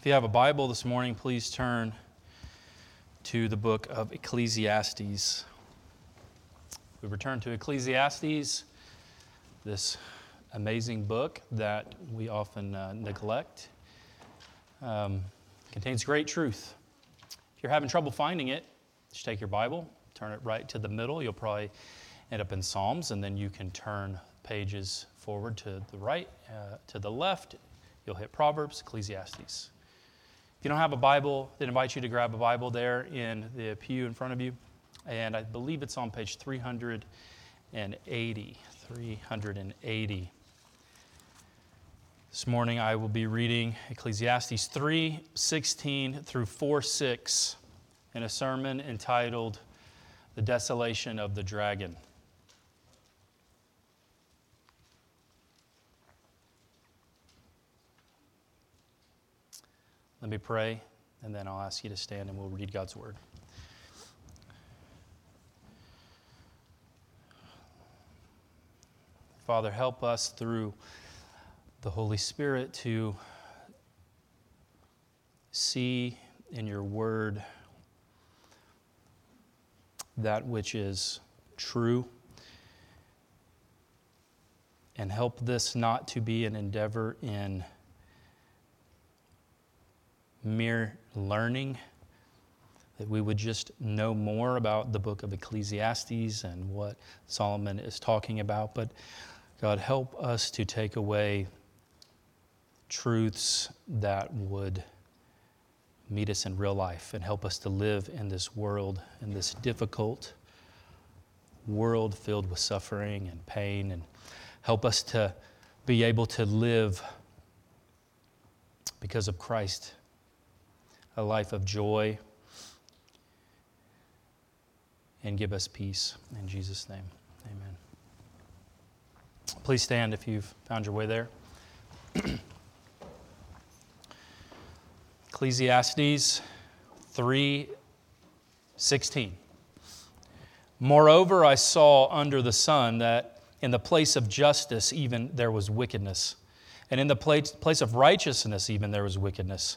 If you have a Bible this morning, please turn to the book of Ecclesiastes. We return to Ecclesiastes, this amazing book that we often uh, neglect. Um, contains great truth. If you're having trouble finding it, just take your Bible, turn it right to the middle. You'll probably end up in Psalms, and then you can turn pages forward to the right, uh, to the left. You'll hit Proverbs, Ecclesiastes. If you don't have a Bible, they invite you to grab a Bible there in the pew in front of you. And I believe it's on page 380. 380. This morning I will be reading Ecclesiastes 3 16 through 4 6 in a sermon entitled The Desolation of the Dragon. Let me pray, and then I'll ask you to stand and we'll read God's word. Father, help us through the Holy Spirit to see in your word that which is true and help this not to be an endeavor in mere learning, that we would just know more about the book of Ecclesiastes and what Solomon is talking about. But God, help us to take away truths that would meet us in real life and help us to live in this world, in this difficult world filled with suffering and pain, and help us to be able to live because of Christ a life of joy, and give us peace. In Jesus' name, amen. Please stand if you've found your way there. Ecclesiastes 3:16. Moreover, I saw under the sun that in the place of justice even there was wickedness, and in the place, place of righteousness even there was wickedness.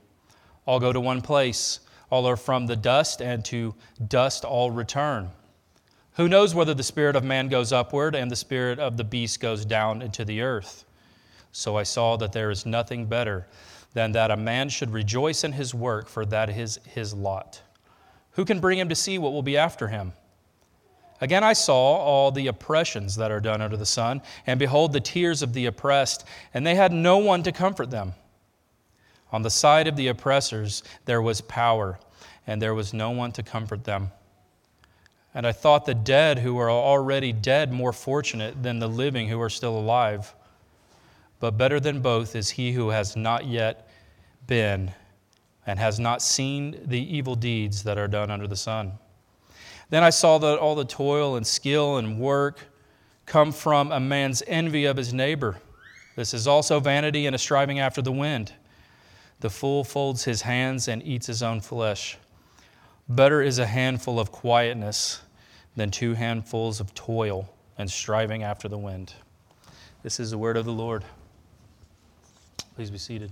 All go to one place. All are from the dust, and to dust all return. Who knows whether the spirit of man goes upward and the spirit of the beast goes down into the earth? So I saw that there is nothing better than that a man should rejoice in his work, for that is his lot. Who can bring him to see what will be after him? Again, I saw all the oppressions that are done under the sun, and behold, the tears of the oppressed, and they had no one to comfort them. On the side of the oppressors there was power, and there was no one to comfort them. And I thought the dead who are already dead more fortunate than the living who are still alive. But better than both is he who has not yet been and has not seen the evil deeds that are done under the sun. Then I saw that all the toil and skill and work come from a man's envy of his neighbor. This is also vanity and a striving after the wind. The fool folds his hands and eats his own flesh. Better is a handful of quietness than two handfuls of toil and striving after the wind. This is the word of the Lord. Please be seated.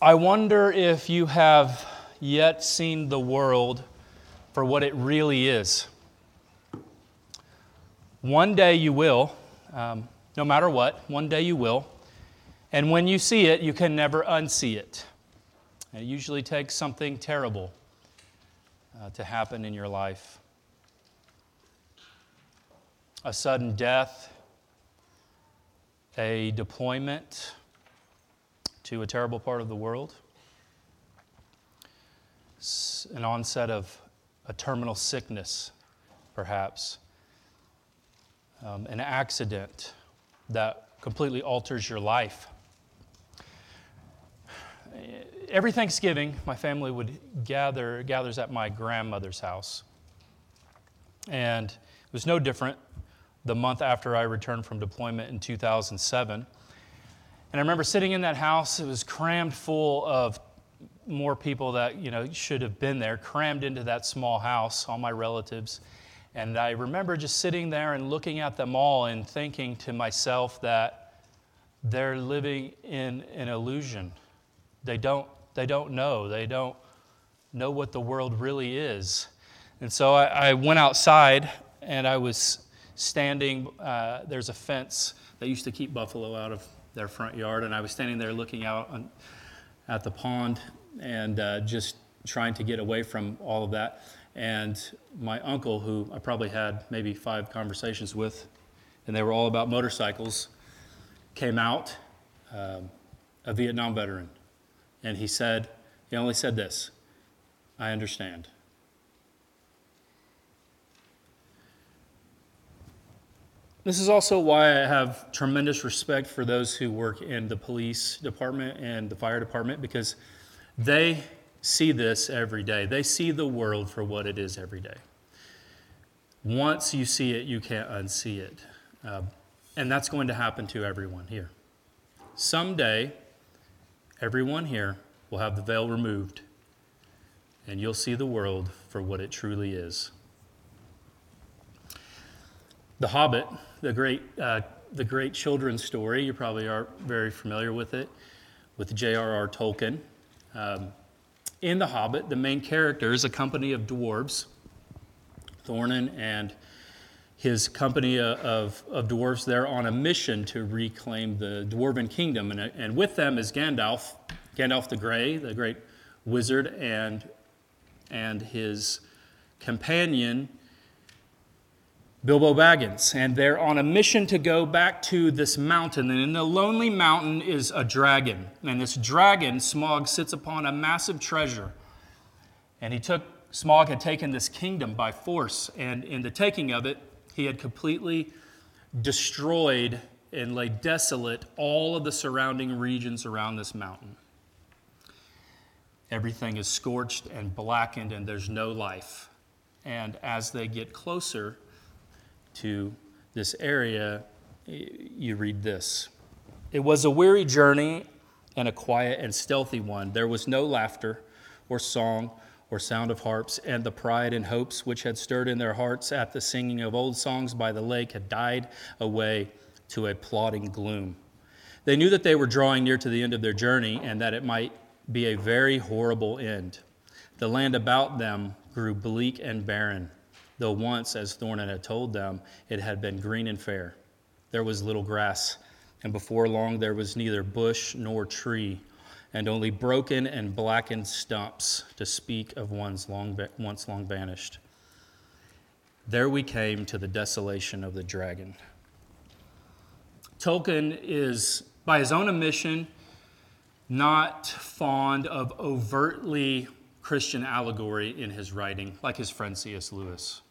I wonder if you have yet seen the world for what it really is. One day you will, um, no matter what, one day you will. And when you see it, you can never unsee it. It usually takes something terrible uh, to happen in your life a sudden death, a deployment to a terrible part of the world, an onset of a terminal sickness, perhaps um, an accident that completely alters your life. Every Thanksgiving, my family would gather gathers at my grandmother's house. And it was no different the month after I returned from deployment in 2007. And I remember sitting in that house, it was crammed full of more people that, you know, should have been there, crammed into that small house, all my relatives. And I remember just sitting there and looking at them all and thinking to myself that they're living in an illusion. They don't, they don't know. They don't know what the world really is. And so I, I went outside and I was standing. Uh, there's a fence that used to keep buffalo out of their front yard, and I was standing there looking out on, at the pond and uh, just trying to get away from all of that. And my uncle, who I probably had maybe five conversations with, and they were all about motorcycles, came out, um, a Vietnam veteran. And he said, he only said this I understand. This is also why I have tremendous respect for those who work in the police department and the fire department because they see this every day. They see the world for what it is every day. Once you see it, you can't unsee it. Uh, and that's going to happen to everyone here. Someday, everyone here will have the veil removed, and you'll see the world for what it truly is. The Hobbit, the great, uh, the great children's story, you probably are very familiar with it, with J.R.R. Tolkien. Um, in The Hobbit, the main character is a company of dwarves, Thorin and his company uh, of, of dwarves. They're on a mission to reclaim the dwarven kingdom. And, uh, and with them is Gandalf, Gandalf the Grey, the great wizard, and, and his companion, Bilbo Baggins, and they're on a mission to go back to this mountain. And in the lonely mountain is a dragon. And this dragon, Smaug, sits upon a massive treasure. And he took, Smaug had taken this kingdom by force. And in the taking of it, he had completely destroyed and laid desolate all of the surrounding regions around this mountain. Everything is scorched and blackened, and there's no life. And as they get closer, to this area, you read this. It was a weary journey and a quiet and stealthy one. There was no laughter or song or sound of harps, and the pride and hopes which had stirred in their hearts at the singing of old songs by the lake had died away to a plodding gloom. They knew that they were drawing near to the end of their journey and that it might be a very horrible end. The land about them grew bleak and barren though once, as Thorin had told them, it had been green and fair. There was little grass, and before long there was neither bush nor tree, and only broken and blackened stumps to speak of ones long, once long vanished. There we came to the desolation of the dragon. Tolkien is, by his own admission, not fond of overtly Christian allegory in his writing, like his friend C.S. Lewis.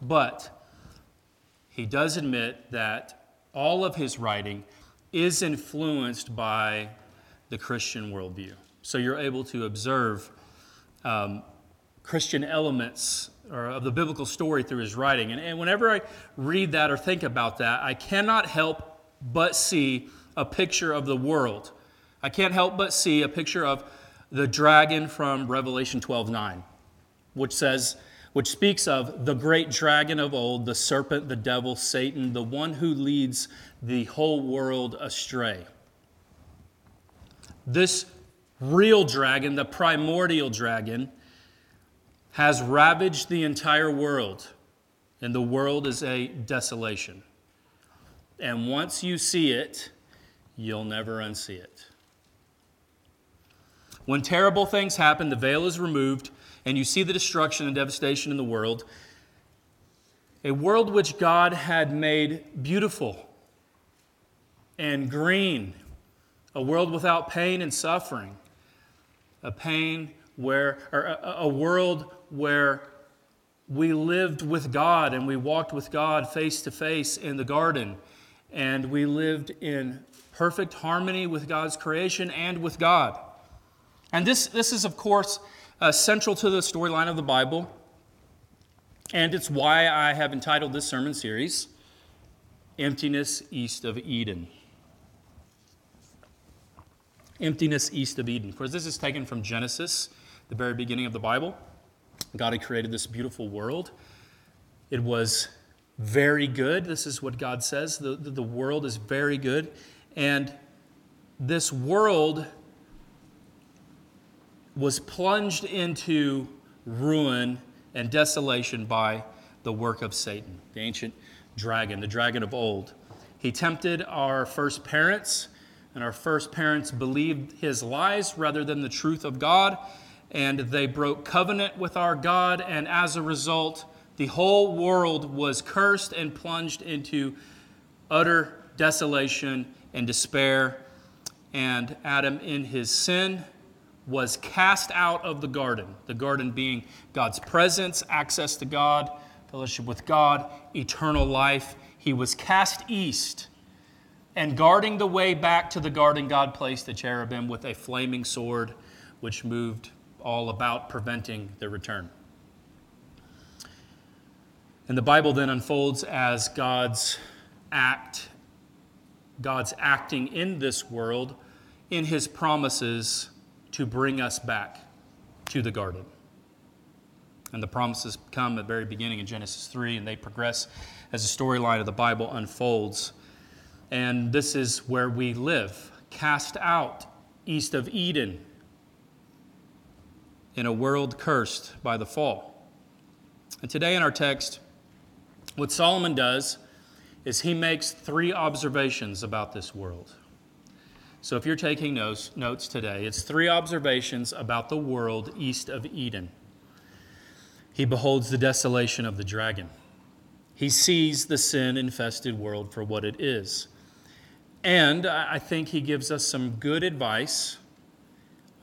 But he does admit that all of his writing is influenced by the Christian worldview. So you're able to observe um, Christian elements or of the biblical story through his writing. And, and whenever I read that or think about that, I cannot help but see a picture of the world. I can't help but see a picture of the dragon from Revelation 12 9, which says, which speaks of the great dragon of old, the serpent, the devil, Satan, the one who leads the whole world astray. This real dragon, the primordial dragon, has ravaged the entire world, and the world is a desolation. And once you see it, you'll never unsee it. When terrible things happen, the veil is removed, and you see the destruction and devastation in the world, a world which God had made beautiful and green, a world without pain and suffering, a pain where, or a, a world where we lived with God and we walked with God face to face in the garden. And we lived in perfect harmony with God's creation and with God. And this, this is, of course, uh, central to the storyline of the Bible. And it's why I have entitled this sermon series, Emptiness East of Eden. Emptiness East of Eden. Of course, this is taken from Genesis, the very beginning of the Bible. God had created this beautiful world. It was very good. This is what God says. The, the, the world is very good. And this world was plunged into ruin and desolation by the work of Satan, the ancient dragon, the dragon of old. He tempted our first parents, and our first parents believed his lies rather than the truth of God, and they broke covenant with our God, and as a result, the whole world was cursed and plunged into utter desolation and despair. And Adam, in his sin, was cast out of the garden, the garden being God's presence, access to God, fellowship with God, eternal life. He was cast east, and guarding the way back to the garden, God placed the cherubim with a flaming sword, which moved all about preventing the return. And the Bible then unfolds as God's act, God's acting in this world in his promises to bring us back to the garden. And the promises come at the very beginning in Genesis 3, and they progress as the storyline of the Bible unfolds. And this is where we live, cast out east of Eden in a world cursed by the fall. And today in our text, what Solomon does is he makes three observations about this world. So if you're taking notes, notes today, it's three observations about the world east of Eden. He beholds the desolation of the dragon. He sees the sin infested world for what it is. And I think he gives us some good advice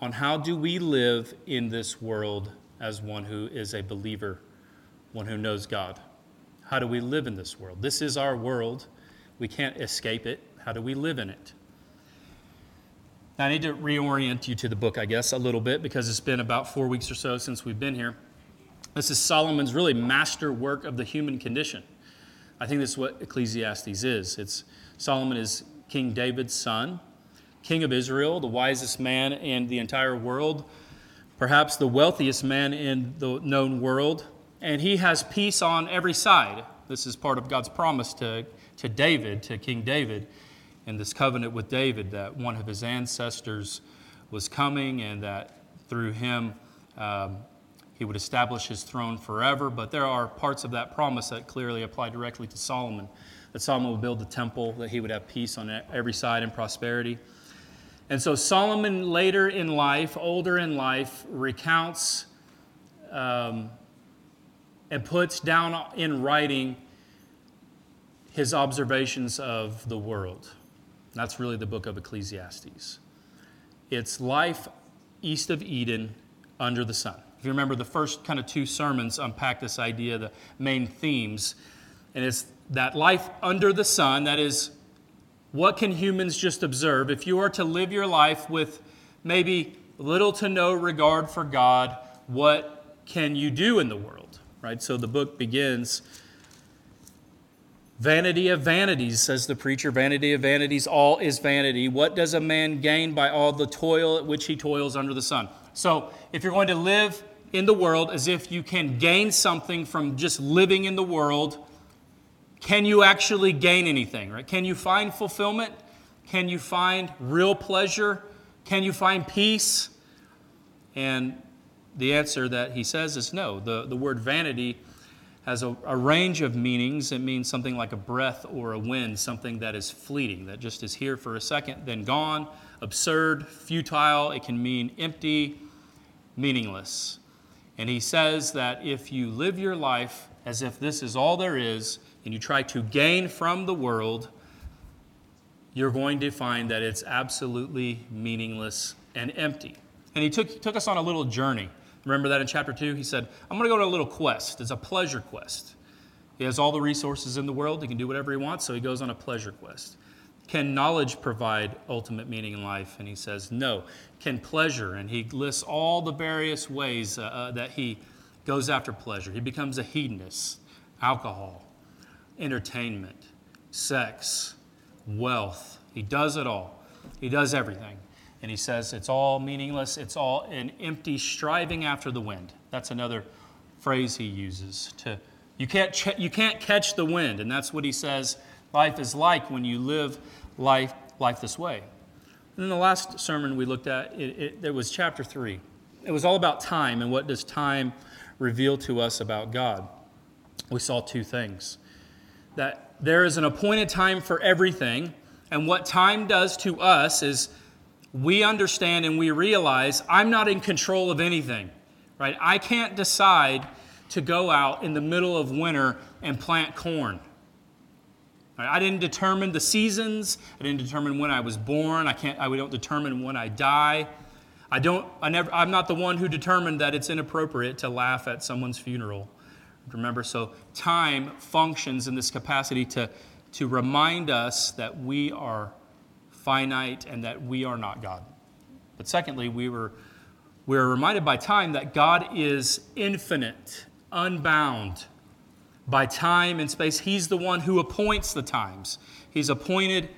on how do we live in this world as one who is a believer, one who knows God. How do we live in this world? This is our world. We can't escape it. How do we live in it? Now, I need to reorient you to the book, I guess, a little bit because it's been about four weeks or so since we've been here. This is Solomon's really master work of the human condition. I think this is what Ecclesiastes is. It's Solomon is King David's son, king of Israel, the wisest man in the entire world, perhaps the wealthiest man in the known world, and he has peace on every side. This is part of God's promise to, to David, to King David in this covenant with David that one of his ancestors was coming and that through him um, he would establish his throne forever. But there are parts of that promise that clearly apply directly to Solomon that Solomon would build the temple, that he would have peace on every side and prosperity. And so Solomon, later in life, older in life, recounts um, and puts down in writing his observations of the world. That's really the book of Ecclesiastes. It's life east of Eden under the sun. If you remember, the first kind of two sermons unpack this idea, the main themes, and it's that life under the sun, that is, what can humans just observe? If you are to live your life with maybe little to no regard for God, what can you do in the world? Right? So the book begins Vanity of vanities, says the preacher, vanity of vanities, all is vanity. What does a man gain by all the toil at which he toils under the sun? So, if you're going to live in the world as if you can gain something from just living in the world, can you actually gain anything, right? Can you find fulfillment? Can you find real pleasure? Can you find peace? And the answer that he says is no. The, the word vanity has a, a, range of meanings. It means something like a breath or a wind, something that is fleeting, that just is here for a second, then gone, absurd, futile. It can mean empty, meaningless. And he says that if you live your life as if this is all there is, and you try to gain from the world, you're going to find that it's absolutely meaningless and empty. And he took, took us on a little journey Remember that in chapter 2? He said, I'm going to go on a little quest. It's a pleasure quest. He has all the resources in the world. He can do whatever he wants, so he goes on a pleasure quest. Can knowledge provide ultimate meaning in life? And he says, no. Can pleasure? And he lists all the various ways uh, uh, that he goes after pleasure. He becomes a hedonist, alcohol, entertainment, sex, wealth. He does it all. He does everything. And he says it's all meaningless, it's all an empty striving after the wind. That's another phrase he uses to you can't, ch- you can't catch the wind, and that's what he says life is like when you live life, life this way. And in the last sermon we looked at, it, it, it was chapter 3. It was all about time and what does time reveal to us about God. We saw two things that there is an appointed time for everything, and what time does to us is we understand and we realize I'm not in control of anything, right? I can't decide to go out in the middle of winter and plant corn. I didn't determine the seasons. I didn't determine when I was born. I can't. I don't determine when I die. I don't. I never. I'm not the one who determined that it's inappropriate to laugh at someone's funeral. Remember, so time functions in this capacity to to remind us that we are finite and that we are not God. But secondly, we were we are reminded by time that God is infinite unbound by time and space. He's the one who appoints the times. He's appointed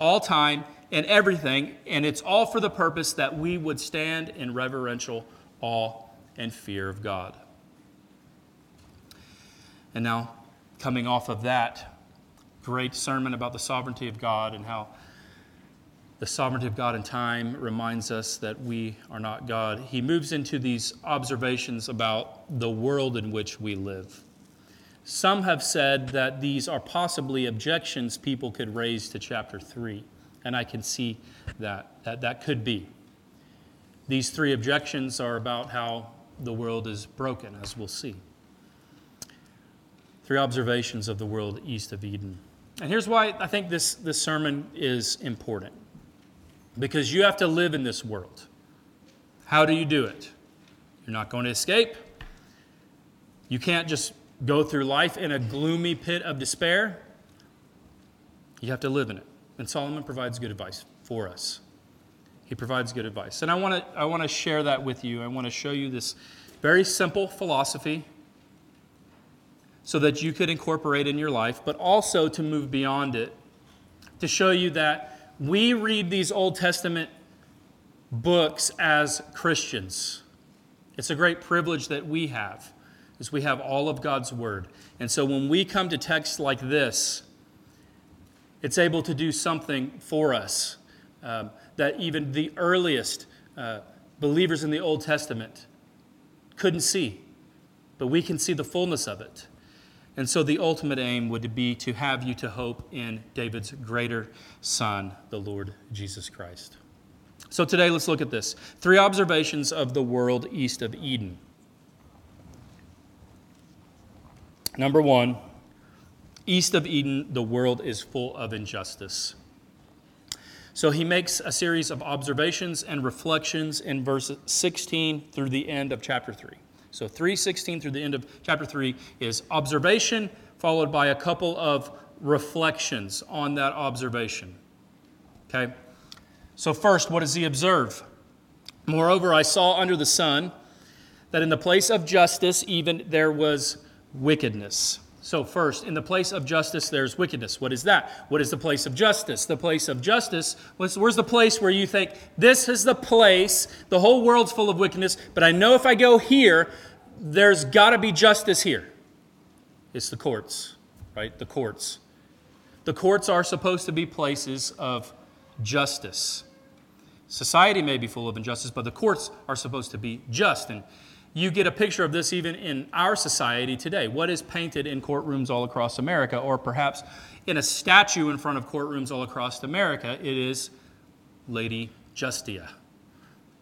all time and everything, and it's all for the purpose that we would stand in reverential awe and fear of God. And now, coming off of that great sermon about the sovereignty of God and how the sovereignty of God in time reminds us that we are not God. He moves into these observations about the world in which we live. Some have said that these are possibly objections people could raise to chapter 3, and I can see that that, that could be. These three objections are about how the world is broken, as we'll see. Three observations of the world east of Eden. And here's why I think this, this sermon is important because you have to live in this world. How do you do it? You're not going to escape. You can't just go through life in a gloomy pit of despair. You have to live in it. And Solomon provides good advice for us. He provides good advice. And I want to I want to share that with you. I want to show you this very simple philosophy so that you could incorporate in your life, but also to move beyond it to show you that we read these Old Testament books as Christians. It's a great privilege that we have, is we have all of God's Word. And so when we come to texts like this, it's able to do something for us um, that even the earliest uh, believers in the Old Testament couldn't see. But we can see the fullness of it. And so the ultimate aim would be to have you to hope in David's greater Son, the Lord Jesus Christ. So today, let's look at this three observations of the world east of Eden. Number one, east of Eden, the world is full of injustice. So he makes a series of observations and reflections in verses 16 through the end of chapter 3. So 316 through the end of chapter 3 is observation, followed by a couple of reflections on that observation. Okay? So, first, what does he observe? Moreover, I saw under the sun that in the place of justice, even there was wickedness. So, first, in the place of justice, there's wickedness. What is that? What is the place of justice? The place of justice, where's the place where you think, this is the place, the whole world's full of wickedness, but I know if I go here, there's got to be justice here? It's the courts, right? The courts. The courts are supposed to be places of justice. Society may be full of injustice, but the courts are supposed to be just. And you get a picture of this even in our society today. What is painted in courtrooms all across America, or perhaps in a statue in front of courtrooms all across America? It is Lady Justia.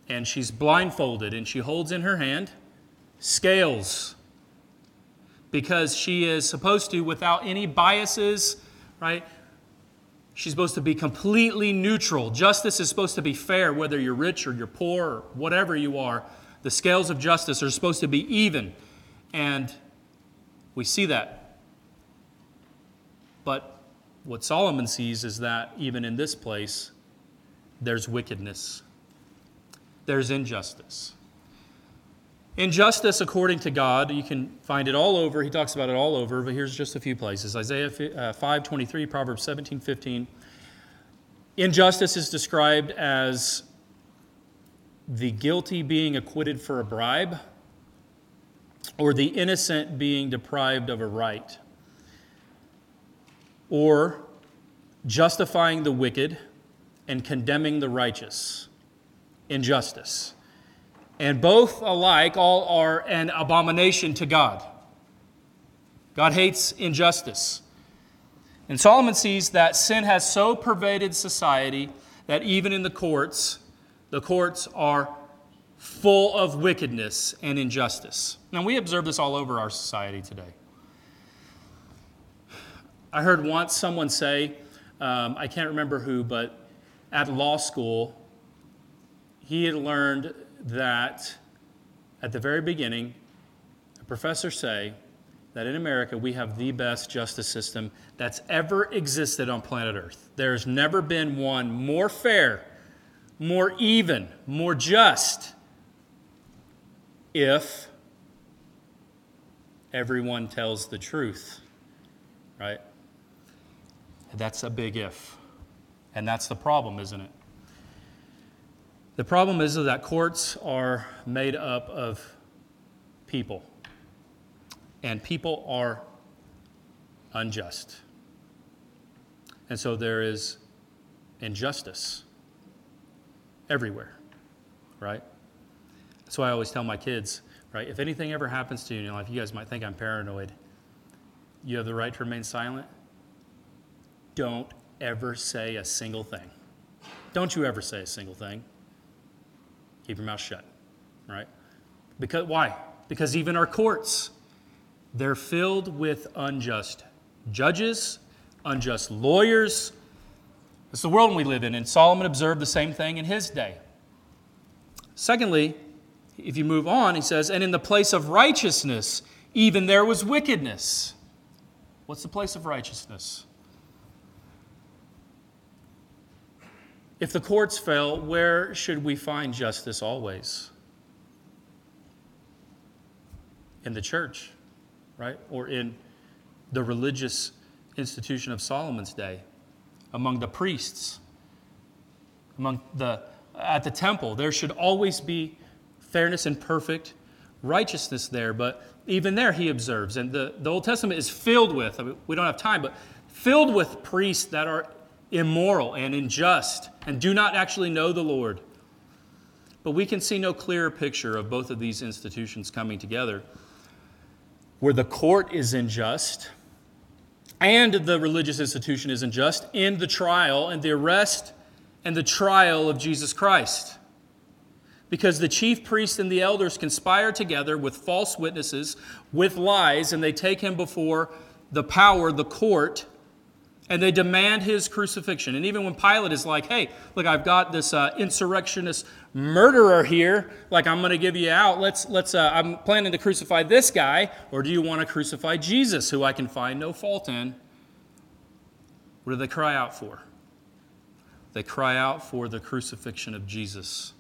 And she's blindfolded and she holds in her hand scales because she is supposed to, without any biases, right? She's supposed to be completely neutral. Justice is supposed to be fair, whether you're rich or you're poor or whatever you are The scales of justice are supposed to be even, and we see that. But what Solomon sees is that even in this place, there's wickedness, there's injustice. Injustice, according to God, you can find it all over. He talks about it all over, but here's just a few places Isaiah uh, 5 23, Proverbs 17 15. Injustice is described as the guilty being acquitted for a bribe or the innocent being deprived of a right, or justifying the wicked and condemning the righteous. Injustice. And both alike, all are an abomination to God. God hates injustice. And Solomon sees that sin has so pervaded society that even in the courts, the courts are full of wickedness and injustice. Now, we observe this all over our society today. I heard once someone say, um, I can't remember who, but at law school, he had learned that at the very beginning, a professor say that in America we have the best justice system that's ever existed on planet Earth. There's never been one more fair, more even, more just if everyone tells the truth, right? That's a big if. And that's the problem, isn't it? The problem is that courts are made up of people, and people are unjust. And so there is injustice everywhere, right? That's why I always tell my kids, right? If anything ever happens to you in your life, you guys might think I'm paranoid. You have the right to remain silent. Don't ever say a single thing. Don't you ever say a single thing. Keep your mouth shut, right? Because why? Because even our courts, they're filled with unjust judges, unjust lawyers. It's the world we live in, and Solomon observed the same thing in his day. Secondly, if you move on, he says, and in the place of righteousness, even there was wickedness. What's the place of righteousness? If the courts fail, where should we find justice always? In the church, right? Or in the religious institution of Solomon's day, among the priests, among the at the temple. There should always be fairness and perfect righteousness there. But even there, he observes, and the, the Old Testament is filled with, I mean, we don't have time, but filled with priests that are immoral and unjust and do not actually know the Lord. But we can see no clearer picture of both of these institutions coming together where the court is unjust and the religious institution is unjust in the trial and the arrest and the trial of Jesus Christ. Because the chief priests and the elders conspire together with false witnesses, with lies, and they take him before the power, the court, and they demand his crucifixion. And even when Pilate is like, hey, look, I've got this uh, insurrectionist murderer here, like I'm going to give you out. Let's, let's, uh, I'm planning to crucify this guy, or do you want to crucify Jesus, who I can find no fault in? What do they cry out for? They cry out for the crucifixion of Jesus.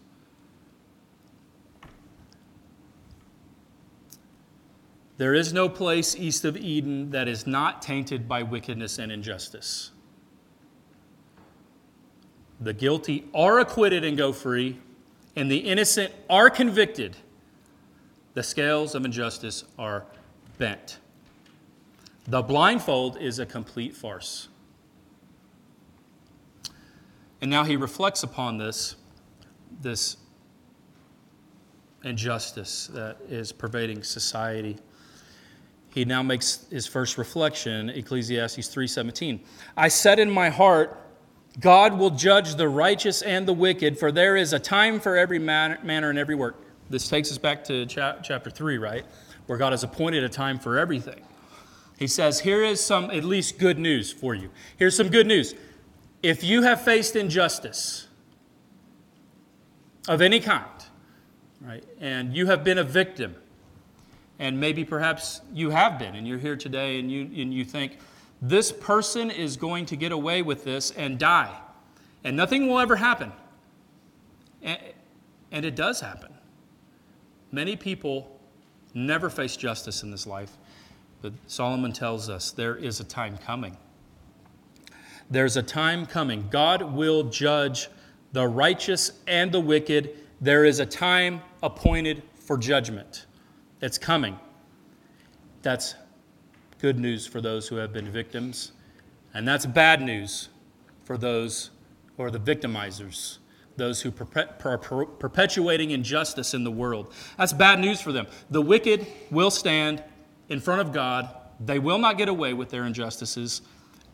There is no place east of Eden that is not tainted by wickedness and injustice. The guilty are acquitted and go free, and the innocent are convicted. The scales of injustice are bent. The blindfold is a complete farce. And now he reflects upon this, this injustice that is pervading society he now makes his first reflection ecclesiastes 3.17 i said in my heart god will judge the righteous and the wicked for there is a time for every man, manner and every work this takes us back to chapter 3 right where god has appointed a time for everything he says here is some at least good news for you here's some good news if you have faced injustice of any kind right? And you have been a victim. And maybe perhaps you have been, and you're here today and you, and you think, this person is going to get away with this and die, and nothing will ever happen. And, and it does happen. Many people never face justice in this life, but Solomon tells us there is a time coming. There's a time coming. God will judge the righteous and the wicked. There is a time appointed for judgment. It's coming. That's good news for those who have been victims, and that's bad news for those who are the victimizers, those who are perpetuating injustice in the world. That's bad news for them. The wicked will stand in front of God, they will not get away with their injustices.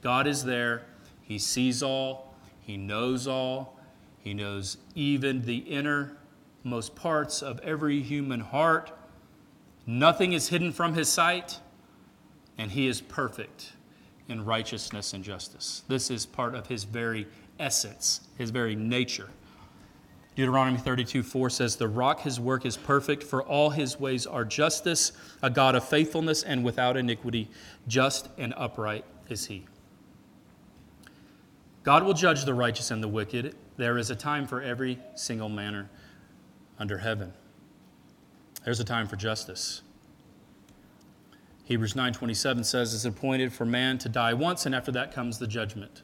God is there, He sees all, He knows all, He knows even the innermost parts of every human heart. Nothing is hidden from his sight, and he is perfect in righteousness and justice. This is part of his very essence, his very nature. Deuteronomy 32 4 says, The rock, his work is perfect, for all his ways are justice, a God of faithfulness and without iniquity. Just and upright is he. God will judge the righteous and the wicked. There is a time for every single manner under heaven. There's a time for justice. Hebrews 9:27 says it's appointed for man to die once and after that comes the judgment.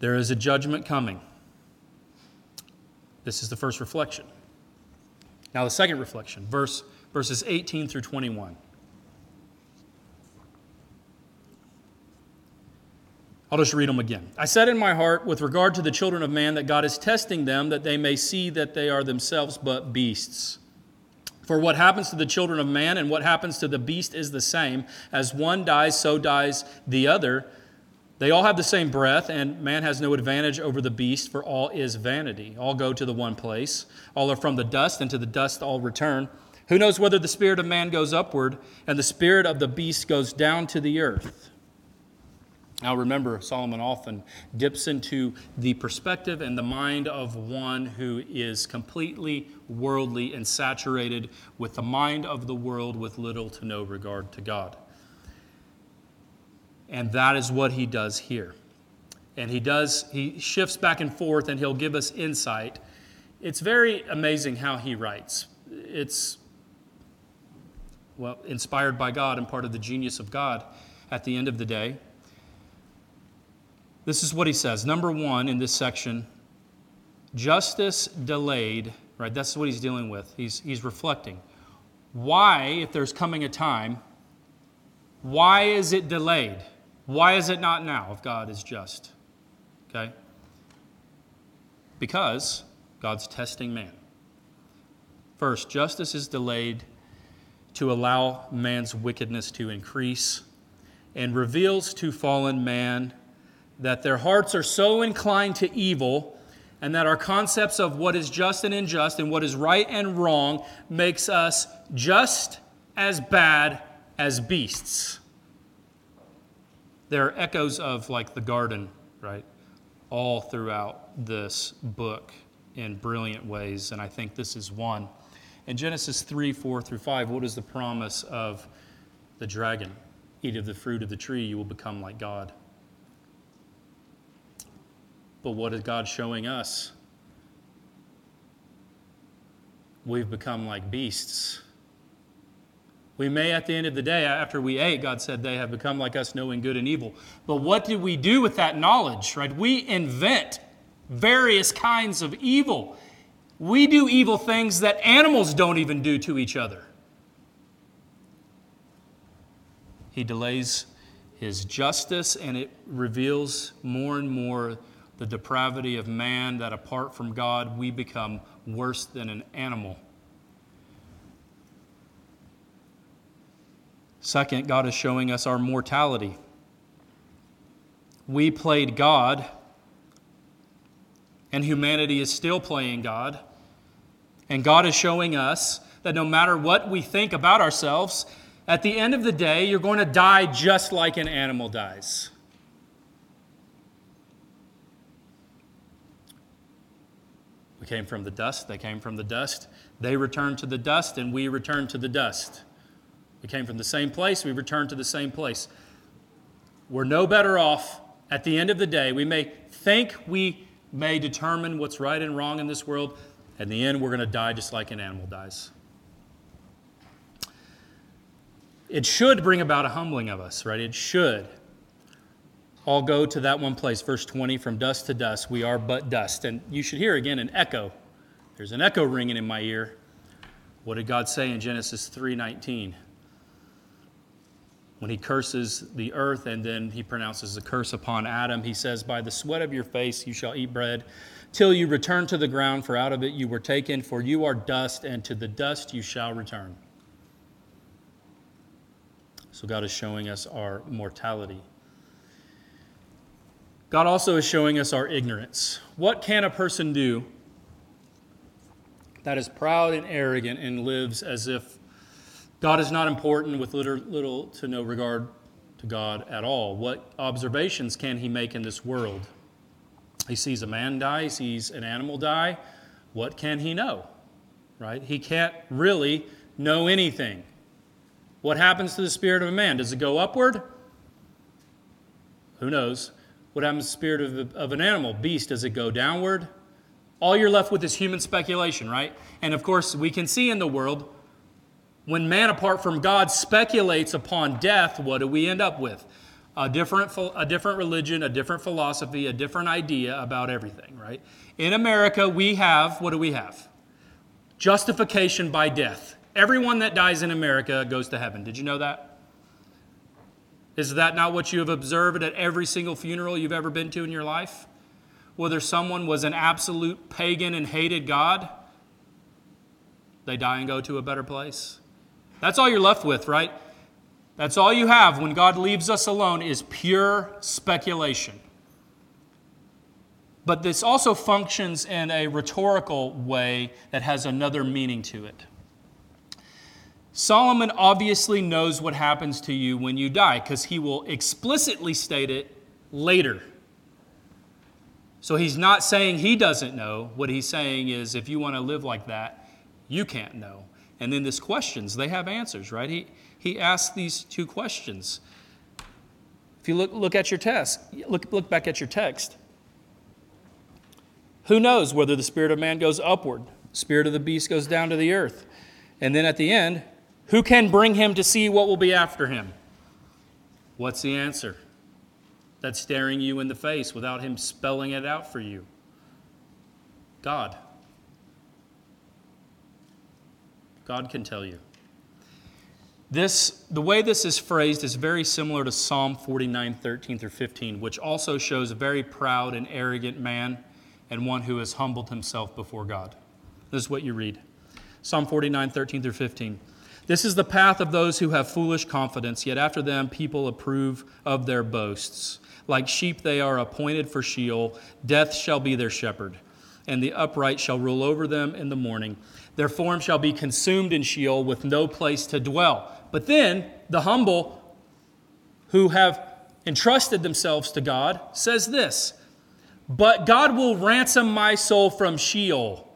There is a judgment coming. This is the first reflection. Now the second reflection, verse verses 18 through 21. I'll just read them again. I said in my heart, with regard to the children of man, that God is testing them, that they may see that they are themselves but beasts. For what happens to the children of man and what happens to the beast is the same. As one dies, so dies the other. They all have the same breath, and man has no advantage over the beast, for all is vanity. All go to the one place. All are from the dust, and to the dust all return. Who knows whether the spirit of man goes upward and the spirit of the beast goes down to the earth? Now remember, Solomon often dips into the perspective and the mind of one who is completely worldly and saturated with the mind of the world with little to no regard to God. And that is what he does here. And he does, he shifts back and forth and he'll give us insight. It's very amazing how he writes. It's, well, inspired by God and part of the genius of God at the end of the day. This is what he says. Number one in this section justice delayed, right? That's what he's dealing with. He's, he's reflecting. Why, if there's coming a time, why is it delayed? Why is it not now if God is just? Okay? Because God's testing man. First, justice is delayed to allow man's wickedness to increase and reveals to fallen man that their hearts are so inclined to evil and that our concepts of what is just and unjust and what is right and wrong makes us just as bad as beasts. There are echoes of like the garden, right? All throughout this book in brilliant ways, and I think this is one. In Genesis 3 4 through 5, what is the promise of the dragon? Eat of the fruit of the tree, you will become like God. But what is God showing us? We've become like beasts. We may, at the end of the day, after we ate, God said they have become like us, knowing good and evil. But what do we do with that knowledge, right? We invent various kinds of evil. We do evil things that animals don't even do to each other. He delays his justice, and it reveals more and more the depravity of man, that apart from God, we become worse than an animal. Second, God is showing us our mortality. We played God, and humanity is still playing God. And God is showing us that no matter what we think about ourselves, at the end of the day, you're going to die just like an animal dies. Came from the dust, they came from the dust. They returned to the dust, and we returned to the dust. We came from the same place, we returned to the same place. We're no better off at the end of the day. We may think we may determine what's right and wrong in this world. In the end, we're going to die just like an animal dies. It should bring about a humbling of us, right? It should. All go to that one place, verse 20, from dust to dust, we are but dust. And you should hear again an echo. There's an echo ringing in my ear. What did God say in Genesis 3:19? When he curses the earth and then he pronounces a curse upon Adam, he says, By the sweat of your face you shall eat bread till you return to the ground, for out of it you were taken, for you are dust, and to the dust you shall return. So God is showing us our mortality. God also is showing us our ignorance. What can a person do that is proud and arrogant and lives as if God is not important with little, little to no regard to God at all? What observations can he make in this world? He sees a man die, he sees an animal die. What can he know? Right? He can't really know anything. What happens to the spirit of a man? Does it go upward? Who knows? What happens to the spirit of, of an animal, beast? Does it go downward? All you're left with is human speculation, right? And of course, we can see in the world when man apart from God speculates upon death, what do we end up with? A different, a different religion, a different philosophy, a different idea about everything, right? In America, we have, what do we have? Justification by death. Everyone that dies in America goes to heaven. Did you know that? Is that not what you have observed at every single funeral you've ever been to in your life? Whether someone was an absolute pagan and hated God, they die and go to a better place. That's all you're left with, right? That's all you have when God leaves us alone is pure speculation. But this also functions in a rhetorical way that has another meaning to it. Solomon obviously knows what happens to you when you die because he will explicitly state it later. So he's not saying he doesn't know. What he's saying is if you want to live like that, you can't know. And then this questions, they have answers, right? He, he asks these two questions. If you look, look at your text, look, look back at your text. Who knows whether the spirit of man goes upward, spirit of the beast goes down to the earth? And then at the end, who can bring him to see what will be after him? What's the answer? That's staring you in the face without him spelling it out for you. God. God can tell you. This, the way this is phrased is very similar to Psalm 49, 13 through 15, which also shows a very proud and arrogant man and one who has humbled himself before God. This is what you read Psalm 49, 13 through 15. This is the path of those who have foolish confidence, yet after them people approve of their boasts. Like sheep they are appointed for Sheol, death shall be their shepherd, and the upright shall rule over them in the morning. Their form shall be consumed in Sheol with no place to dwell. But then the humble who have entrusted themselves to God says this But God will ransom my soul from Sheol,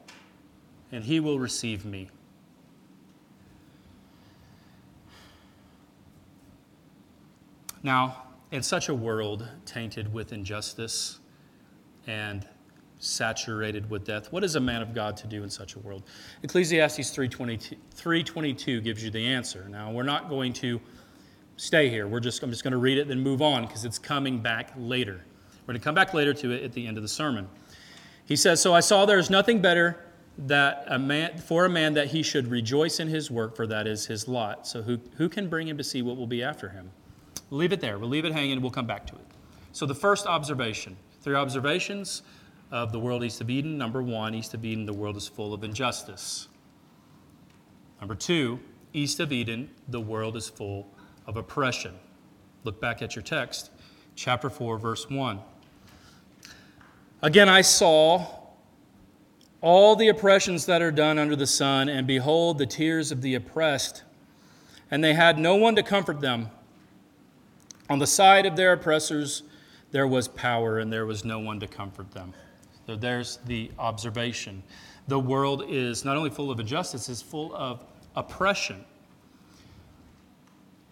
and he will receive me. Now, in such a world tainted with injustice and saturated with death, what is a man of God to do in such a world? Ecclesiastes 3.22, gives you the answer. Now, we're not going to stay here. We're just, I'm just going to read it, then move on because it's coming back later. We're going to come back later to it at the end of the sermon. He says, So I saw there is nothing better that a man, for a man that he should rejoice in his work, for that is his lot. So who, who can bring him to see what will be after him? Leave it there. We'll leave it hanging. We'll come back to it. So, the first observation three observations of the world east of Eden. Number one, east of Eden, the world is full of injustice. Number two, east of Eden, the world is full of oppression. Look back at your text, chapter 4, verse 1. Again, I saw all the oppressions that are done under the sun, and behold, the tears of the oppressed, and they had no one to comfort them. On the side of their oppressors, there was power, and there was no one to comfort them. So there's the observation. The world is not only full of injustice, it's full of oppression.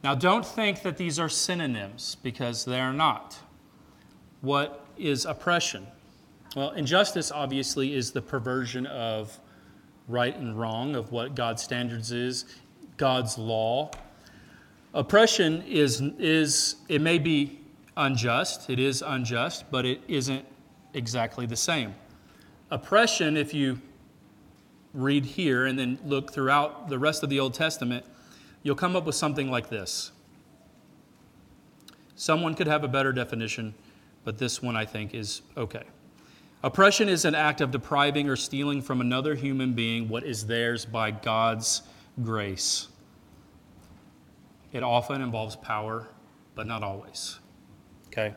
Now, don't think that these are synonyms because they are not. What is oppression? Well, injustice obviously is the perversion of right and wrong, of what God's standards is, God's law. Oppression is, is it may be unjust, it is unjust, but it isn't exactly the same. Oppression, if you read here and then look throughout the rest of the Old Testament, you'll come up with something like this. Someone could have a better definition, but this one I think is okay. Oppression is an act of depriving or stealing from another human being what is theirs by God's grace. It often involves power, but not always. Okay?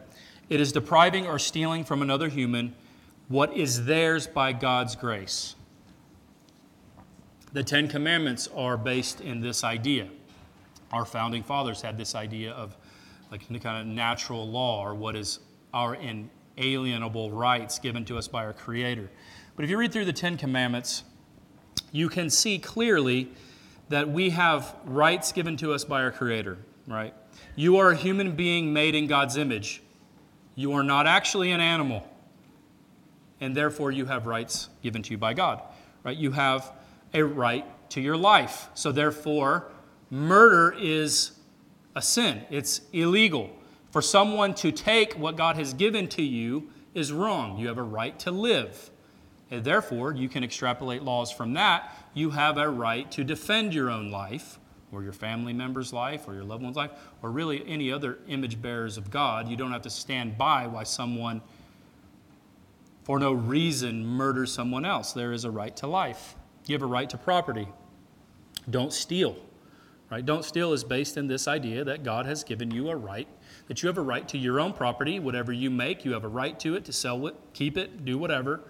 It is depriving or stealing from another human what is theirs by God's grace. The Ten Commandments are based in this idea. Our founding fathers had this idea of like the kind of natural law or what is our in, alienable rights given to us by our Creator. But if you read through the Ten Commandments, you can see clearly that we have rights given to us by our Creator, right? You are a human being made in God's image. You are not actually an animal. And therefore, you have rights given to you by God, right? You have a right to your life. So, therefore, murder is a sin, it's illegal. For someone to take what God has given to you is wrong. You have a right to live. And therefore, you can extrapolate laws from that. You have a right to defend your own life, or your family member's life, or your loved one's life, or really any other image bearers of God. You don't have to stand by while someone, for no reason, murders someone else. There is a right to life. You have a right to property. Don't steal. Right? Don't steal is based in this idea that God has given you a right that you have a right to your own property, whatever you make, you have a right to it, to sell it, keep it, do whatever.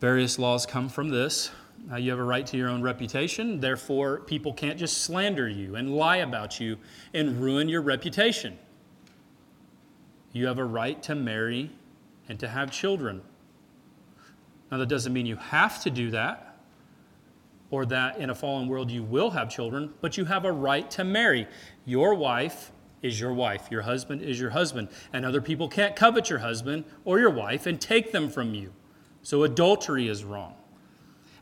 Various laws come from this. You have a right to your own reputation, therefore, people can't just slander you and lie about you and ruin your reputation. You have a right to marry and to have children. Now, that doesn't mean you have to do that or that in a fallen world you will have children, but you have a right to marry. Your wife is your wife. Your husband is your husband. And other people can't covet your husband or your wife and take them from you. So adultery is wrong.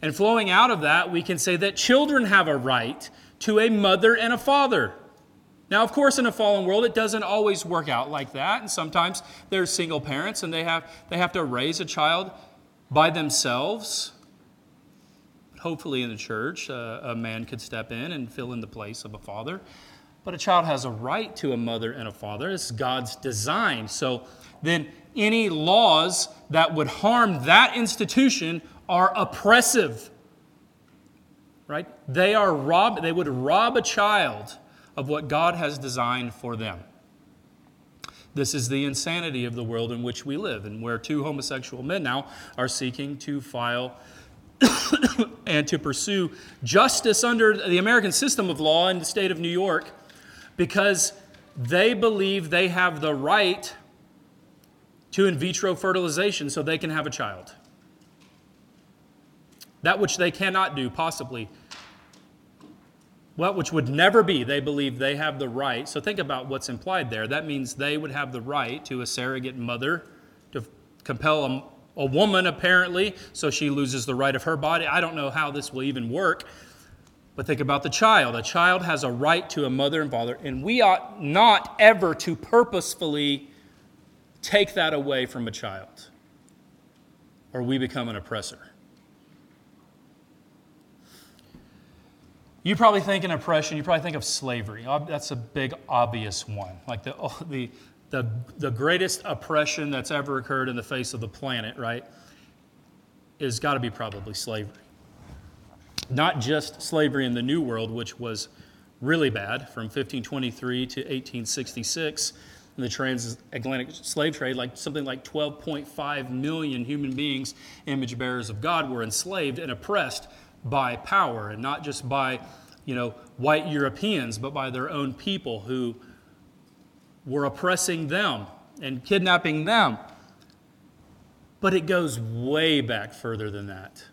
And flowing out of that, we can say that children have a right to a mother and a father. Now, of course, in a fallen world, it doesn't always work out like that. And sometimes there's single parents and they have, they have to raise a child by themselves. But Hopefully, in the church, uh, a man could step in and fill in the place of a father. But a child has a right to a mother and a father. It's God's design. So then any laws that would harm that institution are oppressive. Right? They are rob they would rob a child of what God has designed for them. This is the insanity of the world in which we live, and where two homosexual men now are seeking to file and to pursue justice under the American system of law in the state of New York because they believe they have the right to in vitro fertilization so they can have a child. That which they cannot do, possibly. Well, which would never be, they believe they have the right. So think about what's implied there. That means they would have the right to a surrogate mother, to compel a, a woman, apparently, so she loses the right of her body. I don't know how this will even work. But think about the child. A child has a right to a mother and father, and we ought not ever to purposefully take that away from a child, or we become an oppressor. You probably think in oppression, you probably think of slavery. That's a big, obvious one. Like the, oh, the, the, the greatest oppression that's ever occurred in the face of the planet, right, is got to be probably slavery not just slavery in the New World, which was really bad from 1523 to 1866 in the transatlantic slave trade like something like 12.5 million human beings image bearers of god were enslaved and oppressed by power and not just by you know white europeans but by their own people who were oppressing them and kidnapping them But it goes way back further than that.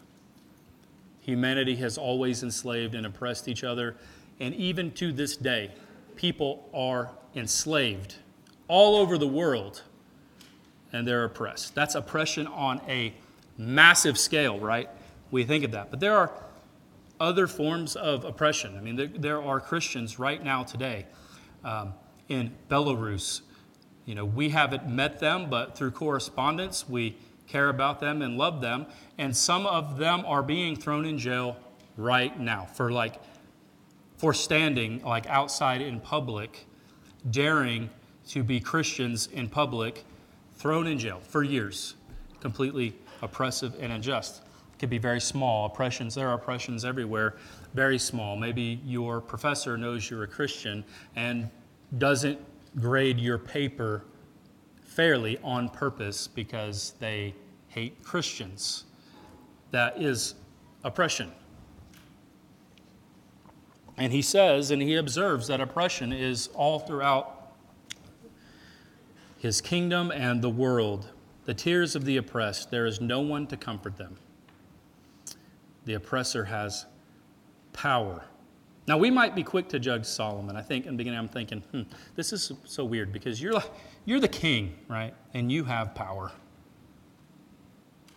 Humanity has always enslaved and oppressed each other, and even to this day, people are enslaved all over the world and they're oppressed. That's oppression on a massive scale, right? We think of that. But there are other forms of oppression. I mean, there, there are Christians right now today um, in Belarus. You know, we haven't met them, but through correspondence, we care about them and love them. And some of them are being thrown in jail right now for like for standing like outside in public, daring to be Christians in public, thrown in jail for years, completely oppressive and unjust. It could be very small oppressions. There are oppressions everywhere, very small. Maybe your professor knows you're a Christian and doesn't grade your paper fairly on purpose because they hate Christians. That is oppression. And he says and he observes that oppression is all throughout his kingdom and the world. The tears of the oppressed, there is no one to comfort them. The oppressor has power. Now, we might be quick to judge Solomon. I think in the beginning, I'm thinking, hmm, this is so weird because you're, like, you're the king, right? And you have power.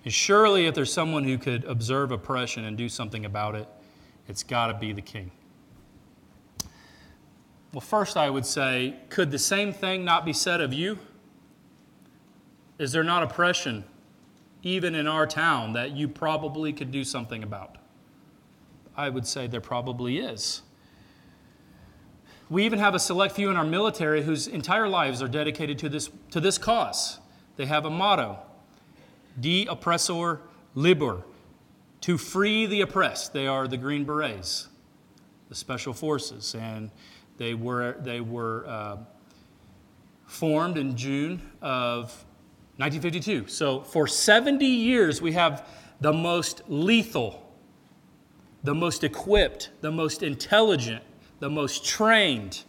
And surely, if there's someone who could observe oppression and do something about it, it's got to be the king. Well, first, I would say, could the same thing not be said of you? Is there not oppression, even in our town, that you probably could do something about? I would say there probably is. We even have a select few in our military whose entire lives are dedicated to this, to this cause. They have a motto De oppresso liber, to free the oppressed. They are the Green Berets, the Special Forces. And they were, they were uh, formed in June of 1952. So for 70 years, we have the most lethal, the most equipped, the most intelligent, the most trained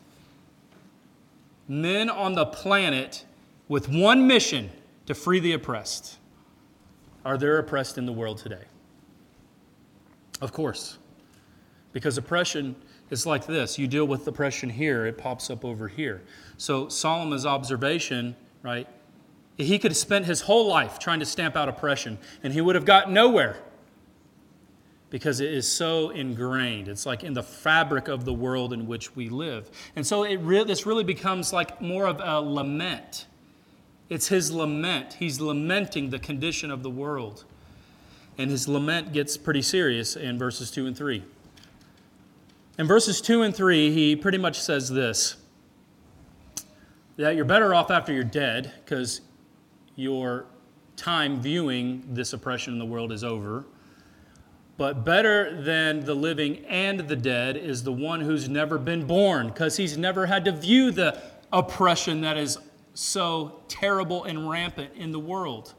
men on the planet with one mission to free the oppressed. Are there oppressed in the world today? Of course. Because oppression is like this you deal with oppression here, it pops up over here. So Solomon's observation, right? He could have spent his whole life trying to stamp out oppression, and he would have got nowhere because it is so ingrained. It's like in the fabric of the world in which we live. And so it re- this really becomes like more of a lament. It's his lament. He's lamenting the condition of the world. And his lament gets pretty serious in verses 2 and 3. In verses 2 and 3, he pretty much says this that you're better off after you're dead because your time viewing this oppression in the world is over. But better than the living and the dead is the one who's never been born because he's never had to view the oppression that is so terrible and rampant in the world.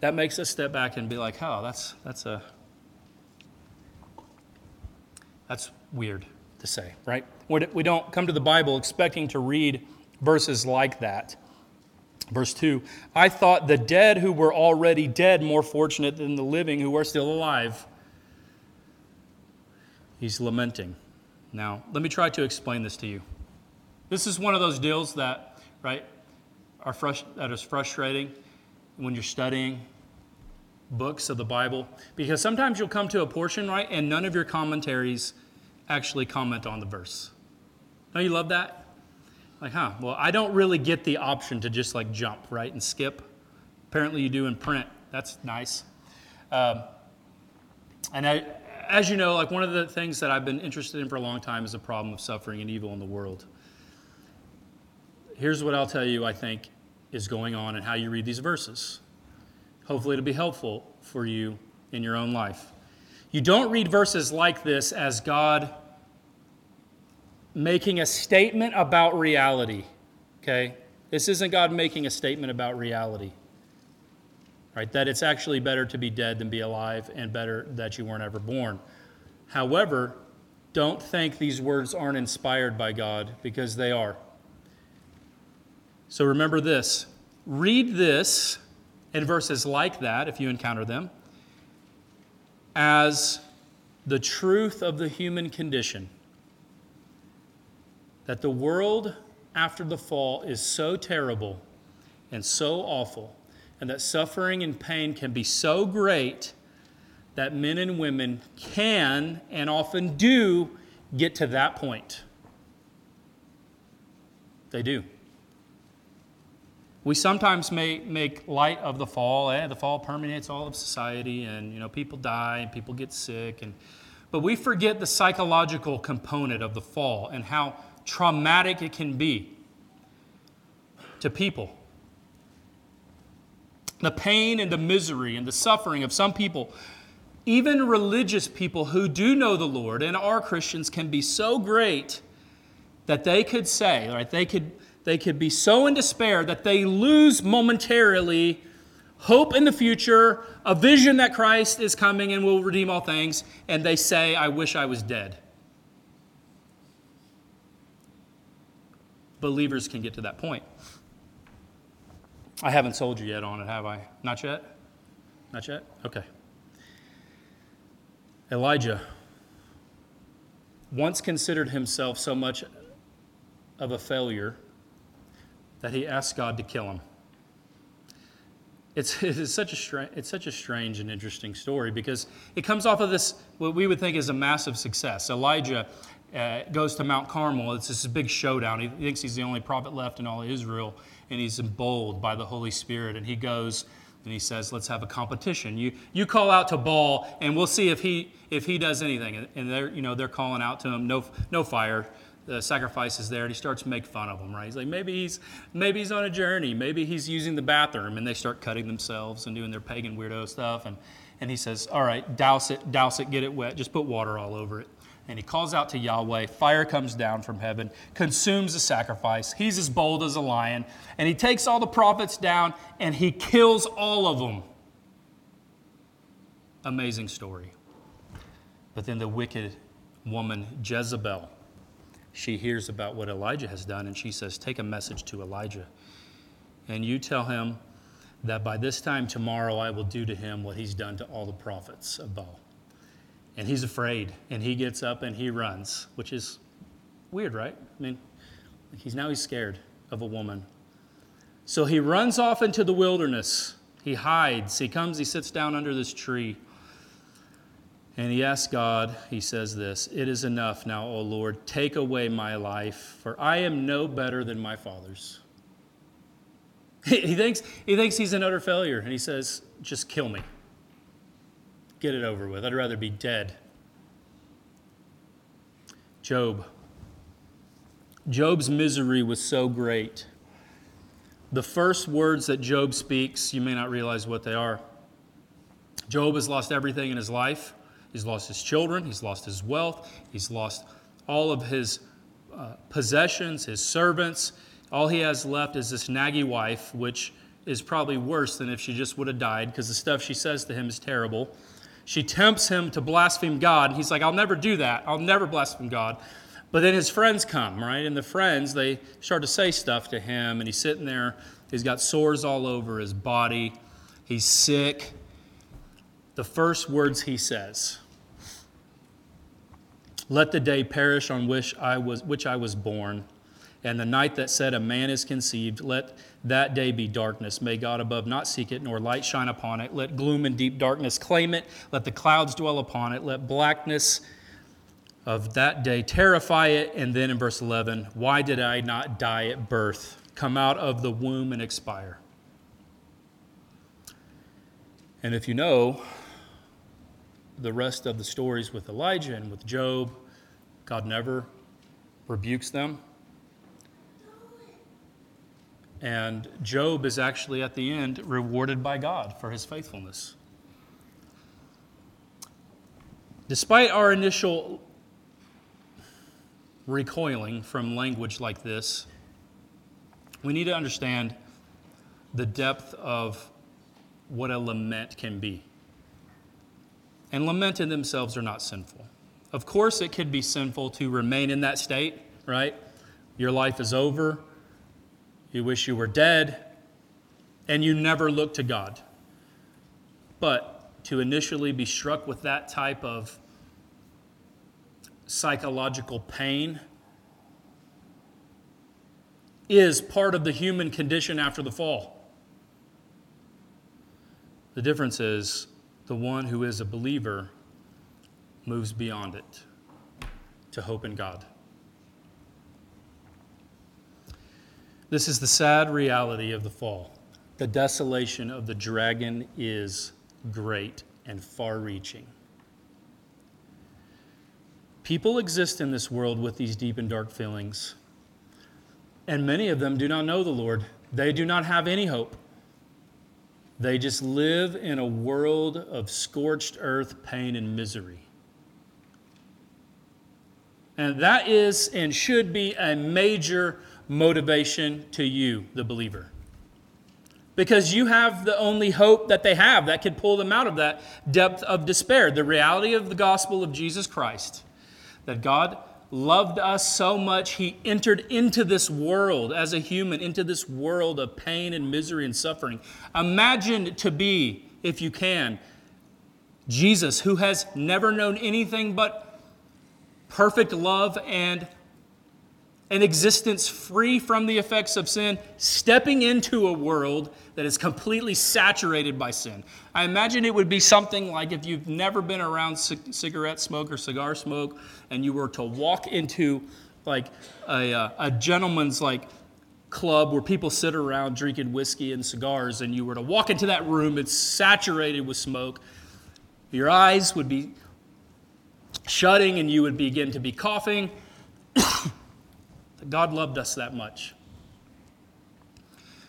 That makes us step back and be like, oh, that's, that's a that's weird to say, right? We don't come to the Bible expecting to read verses like that. Verse 2 I thought the dead who were already dead more fortunate than the living who are still alive. He's lamenting. Now, let me try to explain this to you. This is one of those deals that, right, are frust- that is frustrating when you're studying books of the Bible because sometimes you'll come to a portion, right, and none of your commentaries actually comment on the verse. Don't you love that? Like, huh, well, I don't really get the option to just like jump, right, and skip. Apparently, you do in print. That's nice. Um, and I, as you know, like one of the things that I've been interested in for a long time is the problem of suffering and evil in the world. Here's what I'll tell you, I think, is going on and how you read these verses. Hopefully, it'll be helpful for you in your own life. You don't read verses like this as God making a statement about reality, okay? This isn't God making a statement about reality, right? That it's actually better to be dead than be alive and better that you weren't ever born. However, don't think these words aren't inspired by God because they are. So remember this read this and verses like that, if you encounter them, as the truth of the human condition. That the world after the fall is so terrible and so awful, and that suffering and pain can be so great that men and women can and often do get to that point. They do. We sometimes may make light of the fall. Eh? The fall permeates all of society, and you know people die and people get sick, and but we forget the psychological component of the fall and how traumatic it can be to people. The pain and the misery and the suffering of some people, even religious people who do know the Lord and are Christians, can be so great that they could say, right, they could, they could be so in despair that they lose momentarily hope in the future, a vision that Christ is coming and will redeem all things, and they say, I wish I was dead. Believers can get to that point. I haven't sold you yet on it, have I? Not yet? Not yet? Okay. Elijah once considered himself so much of a failure that he asked God to kill him. It's, it's, such a stra- it's such a strange and interesting story because it comes off of this, what we would think is a massive success. Elijah uh, goes to Mount Carmel. It's this big showdown. He thinks he's the only prophet left in all Israel, and he's emboldened by the Holy Spirit. And he goes and he says, "Let's have a competition. You you call out to Baal, and we'll see if he if he does anything." And they're you know they're calling out to him, "No no fire." the sacrifice is there and he starts to make fun of them right he's like maybe he's maybe he's on a journey maybe he's using the bathroom and they start cutting themselves and doing their pagan weirdo stuff and and he says all right douse it douse it get it wet just put water all over it and he calls out to Yahweh. Fire comes down from heaven, consumes the sacrifice. He's as bold as a lion. And he takes all the prophets down and he kills all of them. Amazing story. But then the wicked woman, Jezebel, she hears about what Elijah has done and she says, Take a message to Elijah. And you tell him that by this time tomorrow I will do to him what he's done to all the prophets of Baal. And he's afraid and he gets up and he runs, which is weird, right? I mean, he's now he's scared of a woman. So he runs off into the wilderness. He hides. He comes, he sits down under this tree. And he asks God, he says this It is enough now, O Lord, take away my life, for I am no better than my fathers. He thinks, he thinks he's an utter failure, and he says, Just kill me. Get it over with. I'd rather be dead. Job. Job's misery was so great. The first words that Job speaks, you may not realize what they are. Job has lost everything in his life. He's lost his children, he's lost his wealth, he's lost all of his uh, possessions, his servants. All he has left is this naggy wife, which is probably worse than if she just would have died because the stuff she says to him is terrible. She tempts him to blaspheme God, and he's like, I'll never do that. I'll never blaspheme God. But then his friends come, right? And the friends, they start to say stuff to him, and he's sitting there. He's got sores all over his body. He's sick. The first words he says let the day perish on which I was, which I was born, and the night that said a man is conceived, let that day be darkness. May God above not seek it, nor light shine upon it. Let gloom and deep darkness claim it. Let the clouds dwell upon it. Let blackness of that day terrify it. And then in verse 11, why did I not die at birth? Come out of the womb and expire. And if you know, the rest of the stories with Elijah and with Job, God never rebukes them. And Job is actually at the end rewarded by God for his faithfulness. Despite our initial recoiling from language like this, we need to understand the depth of what a lament can be and lament in themselves are not sinful. Of course, it could be sinful to remain in that state, right? Your life is over. You wish you were dead. and you never look to God. But to initially be struck with that type of psychological pain is part of the human condition after the fall. The difference is the one who is a believer moves beyond it to hope in God. This is the sad reality of the fall. The desolation of the dragon is great and far reaching. People exist in this world with these deep and dark feelings, and many of them do not know the Lord. They do not have any hope. They just live in a world of scorched earth, pain, and misery. And that is and should be a major motivation to you, the believer. Because you have the only hope that they have that could pull them out of that depth of despair. The reality of the gospel of Jesus Christ that God loved us so much, He entered into this world as a human, into this world of pain and misery and suffering. Imagine to be, if you can, Jesus, who has never known anything but perfect love and an existence free from the effects of sin, stepping into a world that is completely saturated by sin. I imagine it would be something like if you've never been around c- cigarette smoke or cigar smoke and you were to walk into like a, uh, a gentleman's like club where people sit around drinking whiskey and cigars and you were to walk into that room it's saturated with smoke your eyes would be shutting and you would begin to be coughing. God loved us that much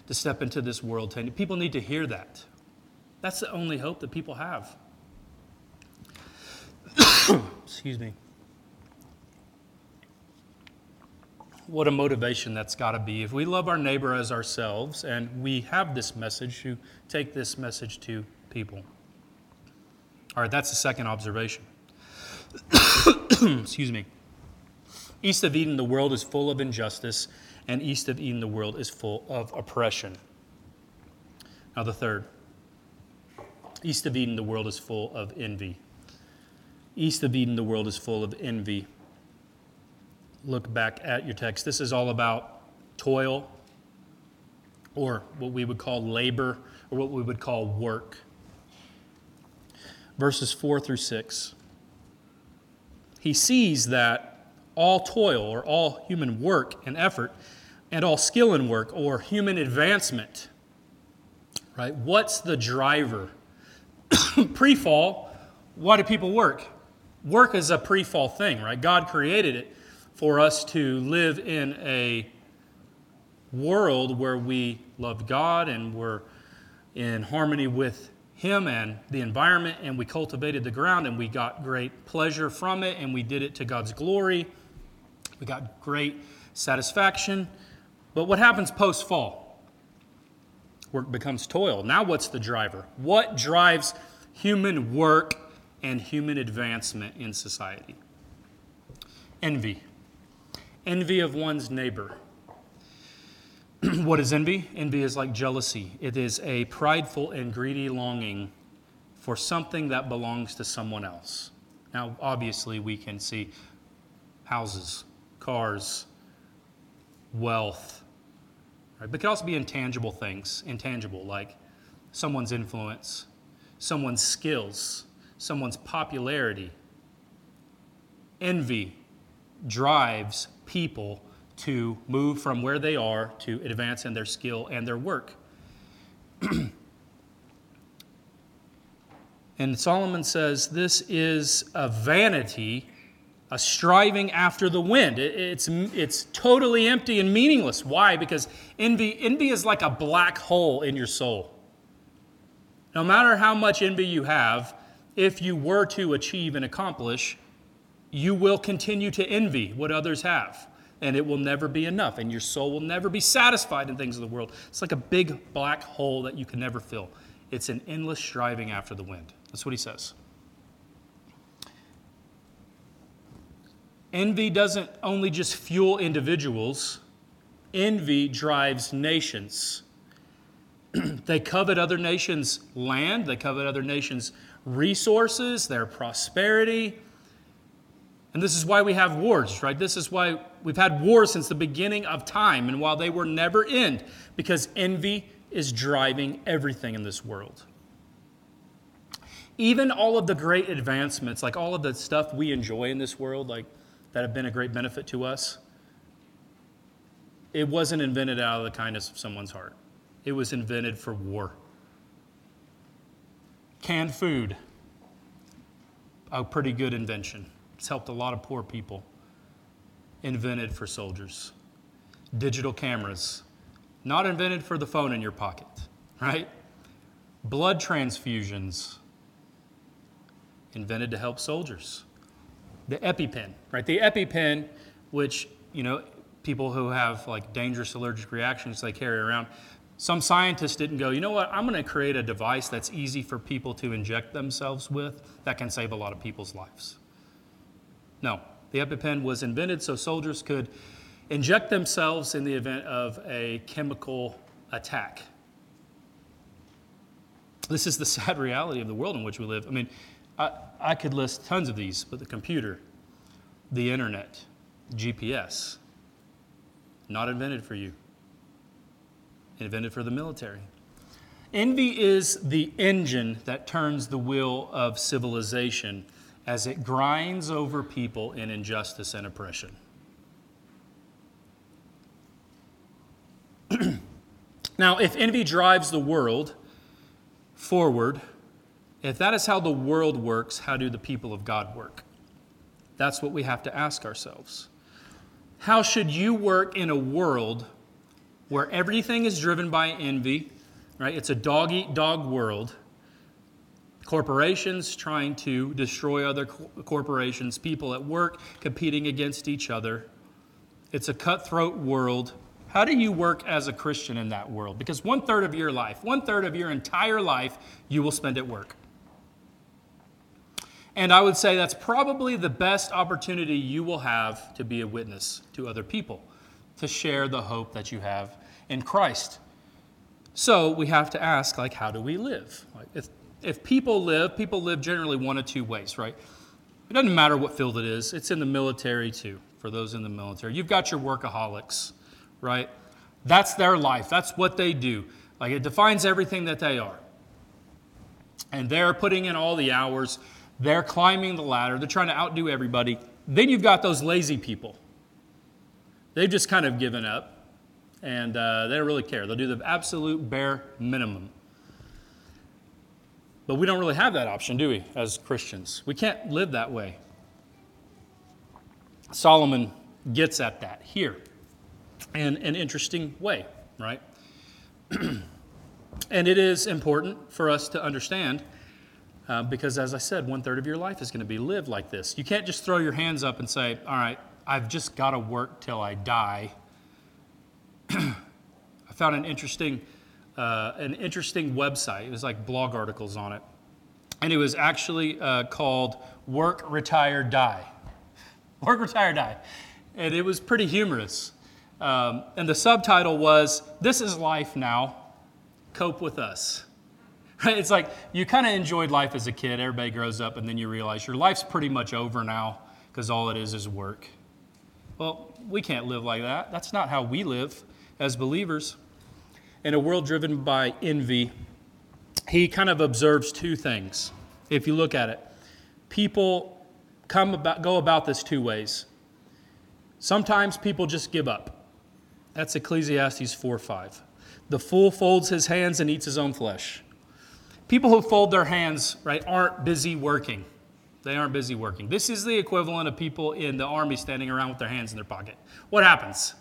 to step into this world. People need to hear that. That's the only hope that people have. Excuse me. What a motivation that's got to be. If we love our neighbor as ourselves and we have this message, to take this message to people. All right, that's the second observation. Excuse me. East of Eden, the world is full of injustice, and east of Eden, the world is full of oppression. Now, the third. East of Eden, the world is full of envy. East of Eden, the world is full of envy. Look back at your text. This is all about toil, or what we would call labor, or what we would call work. Verses 4 through 6 he sees that all toil or all human work and effort and all skill in work or human advancement, right? What's the driver? pre fall, why do people work? Work is a pre fall thing, right? God created it for us to live in a world where we love God and we're in harmony with him and the environment, and we cultivated the ground, and we got great pleasure from it, and we did it to God's glory. We got great satisfaction. But what happens post fall? Work becomes toil. Now, what's the driver? What drives human work and human advancement in society? Envy. Envy of one's neighbor. what is envy? Envy is like jealousy, it is a prideful and greedy longing for something that belongs to someone else. Now, obviously, we can see houses, cars, wealth, right? but it can also be intangible things, intangible, like someone's influence, someone's skills, someone's popularity. Envy drives people to move from where they are to advance in their skill and their work. and Solomon says this is a vanity, a striving after the wind. it's, it's totally empty and meaningless. Why? Because envy, envy is like a black hole in your soul. No matter how much envy you have, if you were to achieve and accomplish, you will continue to envy what others have and it will never be enough, and your soul will never be satisfied in things of the world. It's like a big black hole that you can never fill. It's an endless striving after the wind. That's what he says. Envy doesn't only just fuel individuals, envy drives nations. they covet other nations' land, they covet other nations' resources, their prosperity. And this is why we have wars, right? This is why we've had wars since the beginning of time, and while they will never end, because envy is driving everything in this world. Even all of the great advancements, like all of the stuff we enjoy in this world, like that have been a great benefit to us, it wasn't invented out of the kindness of someone's heart. It was invented for war. Canned food, a pretty good invention. It's helped a lot of poor people. Invented for soldiers. Digital cameras, not invented for the phone in your pocket, right? Blood transfusions, invented to help soldiers. The EpiPen, right? The EpiPen, which, you know, people who have like dangerous allergic reactions they carry around, some scientists didn't go, you know what, I'm going to create a device that's easy for people to inject themselves with that can save a lot of people's lives. No, the EpiPen was invented so soldiers could inject themselves in the event of a chemical attack. This is the sad reality of the world in which we live. I mean, I, I could list tons of these, but the computer, the internet, GPS, not invented for you invented for the military. Envy is the engine that turns the wheel of civilization as it grinds over people in injustice and oppression. now, if envy drives the world forward, if that is how the world works, how do the people of God work? That's what we have to ask ourselves. How should you work in a world where everything is driven by envy, right? It's a dog eat dog world. Corporations trying to destroy other corporations, people at work competing against each other. It's a cutthroat world. How do you work as a Christian in that world? Because one third of your life, one third of your entire life, you will spend at work. And I would say that's probably the best opportunity you will have to be a witness to other people to share the hope that you have in Christ. So we have to ask, like, how do we live? Like, if, if people live, people live generally one of two ways, right? It doesn't matter what field it is, it's in the military too, for those in the military. You've got your workaholics, right? That's their life, that's what they do. Like, it defines everything that they are. And they're putting in all the hours, they're climbing the ladder, they're trying to outdo everybody. Then you've got those lazy people They've just kind of given up and uh, they don't really care. They'll do the absolute bare minimum. But we don't really have that option, do we, as Christians? We can't live that way. Solomon gets at that here in an interesting way, right? and it is important for us to understand uh, because, as I said, one third of your life is going to be lived like this. You can't just throw your hands up and say, All right, I've just got to work till I die. I found an interesting, uh, an interesting website. It was like blog articles on it. And it was actually uh, called Work, Retire, Die. Work, Retire, Die. And it was pretty humorous. Um, and the subtitle was This is Life Now, Cope with Us. Right? It's like you kind of enjoyed life as a kid. Everybody grows up, and then you realize your life's pretty much over now because all it is is work. Well, we can't live like that. That's not how we live as believers. In a world driven by envy, he kind of observes two things. If you look at it, people come about, go about this two ways. Sometimes people just give up. That's Ecclesiastes 4 5. The fool folds his hands and eats his own flesh. People who fold their hands, right, aren't busy working. They aren't busy working. This is the equivalent of people in the army standing around with their hands in their pocket. What happens?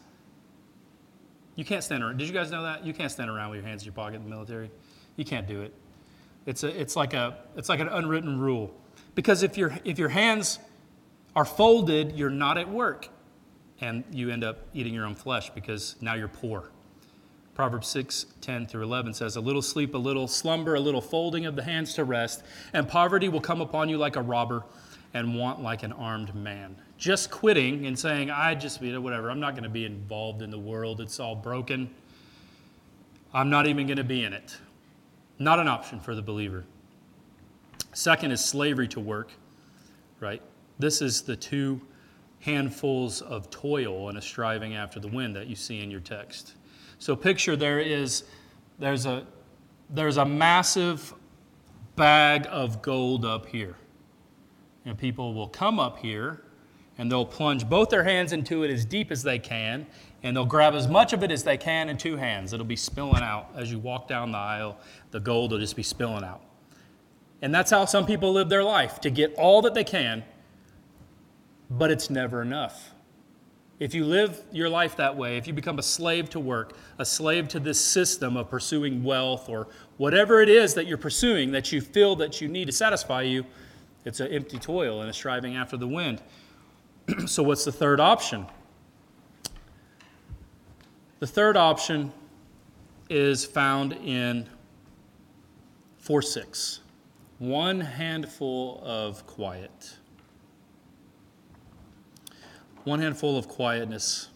You can't stand around. Did you guys know that? You can't stand around with your hands in your pocket in the military. You can't do it. It's, a, it's, like, a, it's like an unwritten rule. Because if, your if your hands are folded, you're not at work. And you end up eating your own flesh because now you're poor. Proverbs 6, 10 through 11 says, A little sleep, a little slumber, a little folding of the hands to rest, and poverty will come upon you like a robber and want like an armed man. Just quitting and saying, I just, whatever, I'm not going to be involved in the world, it's all broken. I'm not even going to be in it. Not an option for the believer. Second is slavery to work, right? This is the two handfuls of toil and a striving after the wind that you see in your text. So picture there is there's a there's a massive bag of gold up here. And people will come up here and they'll plunge both their hands into it as deep as they can and they'll grab as much of it as they can in two hands. It'll be spilling out as you walk down the aisle. The gold will just be spilling out. And that's how some people live their life to get all that they can, but it's never enough. If you live your life that way, if you become a slave to work, a slave to this system of pursuing wealth or whatever it is that you're pursuing that you feel that you need to satisfy you, it's an empty toil and a striving after the wind. so, what's the third option? The third option is found in 4 6. One handful of quiet. One handful of quietness.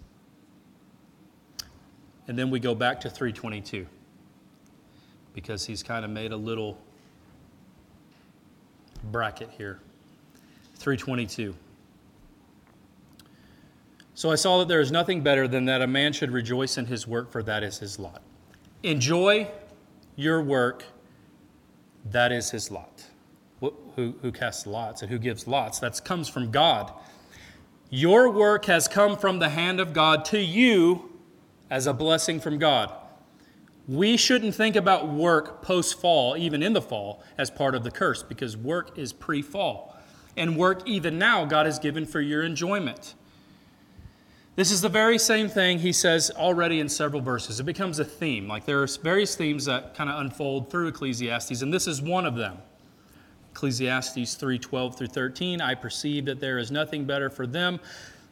And then we go back to 322 because he's kind of made a little bracket here. 322. So I saw that there is nothing better than that a man should rejoice in his work, for that is his lot. Enjoy your work, that is his lot. Who, who casts lots and who gives lots? That comes from God. Your work has come from the hand of God to you as a blessing from God. We shouldn't think about work post fall, even in the fall, as part of the curse, because work is pre fall. And work, even now, God has given for your enjoyment. This is the very same thing he says already in several verses. It becomes a theme. Like there are various themes that kind of unfold through Ecclesiastes, and this is one of them. Ecclesiastes 3 12 through 13. I perceive that there is nothing better for them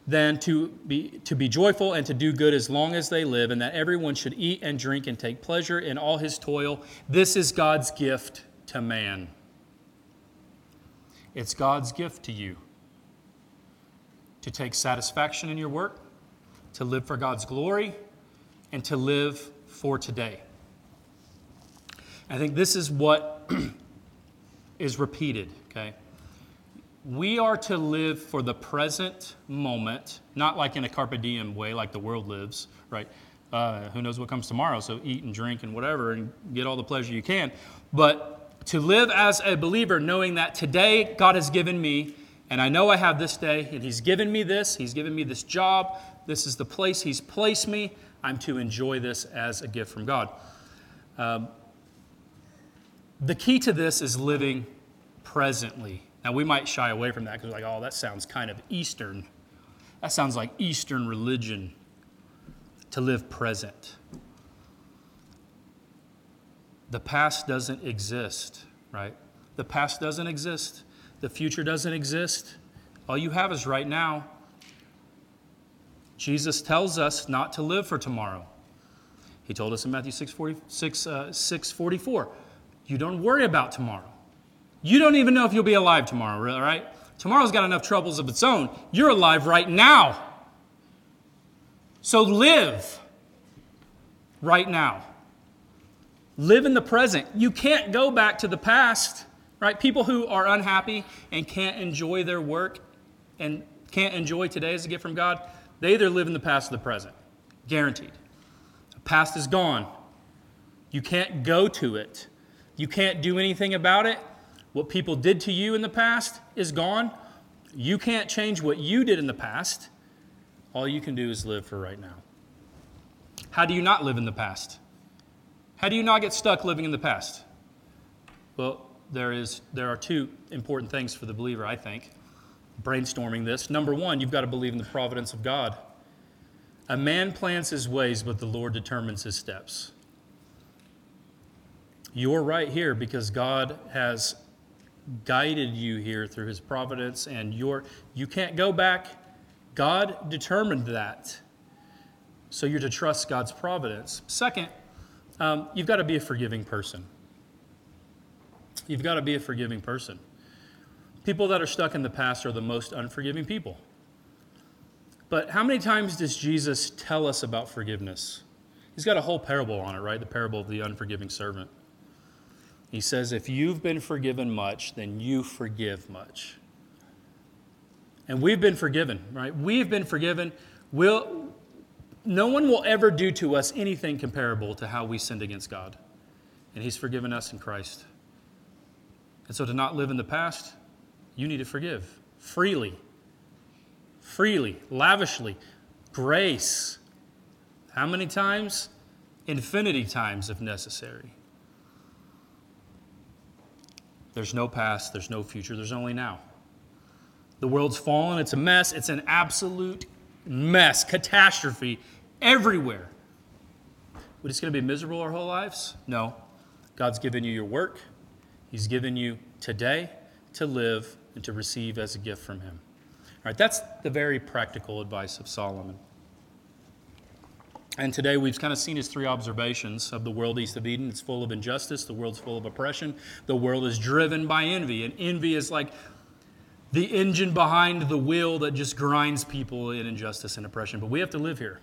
than to be, to be joyful and to do good as long as they live, and that everyone should eat and drink and take pleasure in all his toil. This is God's gift to man. It's God's gift to you to take satisfaction in your work to live for God's glory, and to live for today. I think this is what is repeated, okay? We are to live for the present moment, not like in a carpe diem way, like the world lives, right? Uh, who knows what comes tomorrow, so eat and drink and whatever and get all the pleasure you can. But to live as a believer, knowing that today God has given me, and I know I have this day, and He's given me this, He's given me this job, this is the place He's placed me. I'm to enjoy this as a gift from God. Um, the key to this is living presently. Now, we might shy away from that because we're like, oh, that sounds kind of Eastern. That sounds like Eastern religion to live present. The past doesn't exist, right? The past doesn't exist. The future doesn't exist. All you have is right now. Jesus tells us not to live for tomorrow. He told us in Matthew 6, 40, 6, uh, 6 44, you don't worry about tomorrow. You don't even know if you'll be alive tomorrow, right? Tomorrow's got enough troubles of its own. You're alive right now. So live right now. Live in the present. You can't go back to the past, right? People who are unhappy and can't enjoy their work and can't enjoy today as a gift from God, they either live in the past or the present, guaranteed. The past is gone. You can't go to it. You can't do anything about it. What people did to you in the past is gone. You can't change what you did in the past. All you can do is live for right now. How do you not live in the past? How do you not get stuck living in the past? Well, there, is, there are two important things for the believer, I think brainstorming this. Number one, you've got to believe in the providence of God. A man plans his ways, but the Lord determines his steps. You're right here because God has guided you here through his providence, and you're, you can't go back. God determined that. So you're to trust God's providence. Second, um, you've got to be a forgiving person. You've got to be a forgiving person. People that are stuck in the past are the most unforgiving people. But how many times does Jesus tell us about forgiveness? He's got a whole parable on it, right? The parable of the unforgiving servant. He says, If you've been forgiven much, then you forgive much. And we've been forgiven, right? We've been forgiven. We'll, no one will ever do to us anything comparable to how we sinned against God. And He's forgiven us in Christ. And so to not live in the past, you need to forgive freely, freely, lavishly, grace. How many times? Infinity times if necessary. There's no past, there's no future, there's only now. The world's fallen, it's a mess, it's an absolute mess, catastrophe everywhere. We're just going to be miserable our whole lives? No. God's given you your work, He's given you today to live and to receive as a gift from Him. All right, that's the very practical advice of Solomon. And today we've kind of seen his three observations of the world east of Eden. It's full of injustice, the world's full of oppression, the world is driven by envy. And envy is like the engine behind the wheel that just grinds people in injustice and oppression. But we have to live here.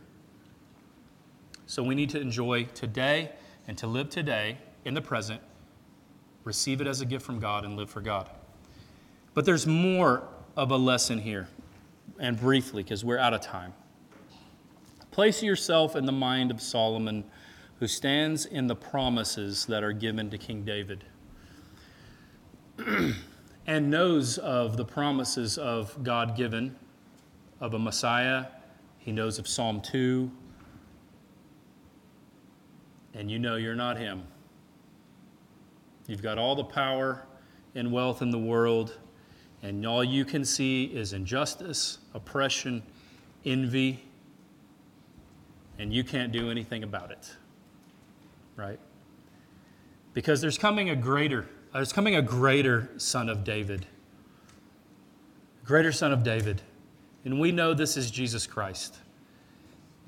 So we need to enjoy today and to live today in the present, receive it as a gift from God, and live for God. But there's more of a lesson here, and briefly, because we're out of time. Place yourself in the mind of Solomon, who stands in the promises that are given to King David and knows of the promises of God given of a Messiah. He knows of Psalm 2. And you know you're not him. You've got all the power and wealth in the world, and all you can see is injustice, oppression, envy and you can't do anything about it. Right? Because there's coming a greater, there's coming a greater son of David. Greater son of David. And we know this is Jesus Christ.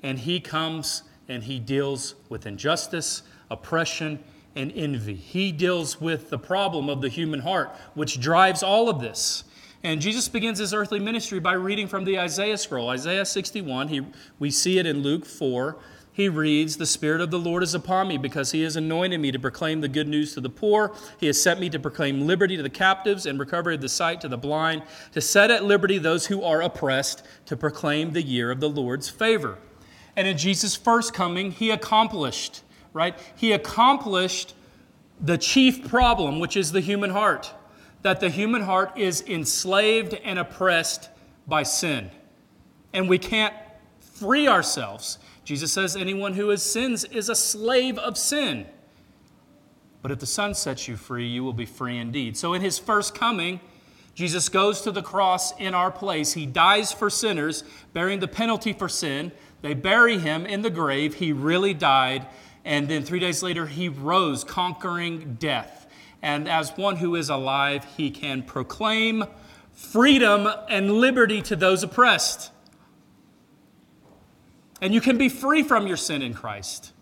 And he comes and he deals with injustice, oppression, and envy. He deals with the problem of the human heart, which drives all of this. And Jesus begins his earthly ministry by reading from the Isaiah scroll, Isaiah 61. He, we see it in Luke 4. He reads, The Spirit of the Lord is upon me because he has anointed me to proclaim the good news to the poor. He has sent me to proclaim liberty to the captives and recovery of the sight to the blind, to set at liberty those who are oppressed, to proclaim the year of the Lord's favor. And in Jesus' first coming, he accomplished, right? He accomplished the chief problem, which is the human heart that the human heart is enslaved and oppressed by sin. And we can't free ourselves. Jesus says, anyone who has sins is a slave of sin. But if the Son sets you free, you will be free indeed. So in his first coming, Jesus goes to the cross in our place. He dies for sinners, bearing the penalty for sin. They bury him in the grave. He really died. And then three days later, he rose, conquering death and as one who is alive, he can proclaim freedom and liberty to those oppressed. And you can be free from your sin in Christ.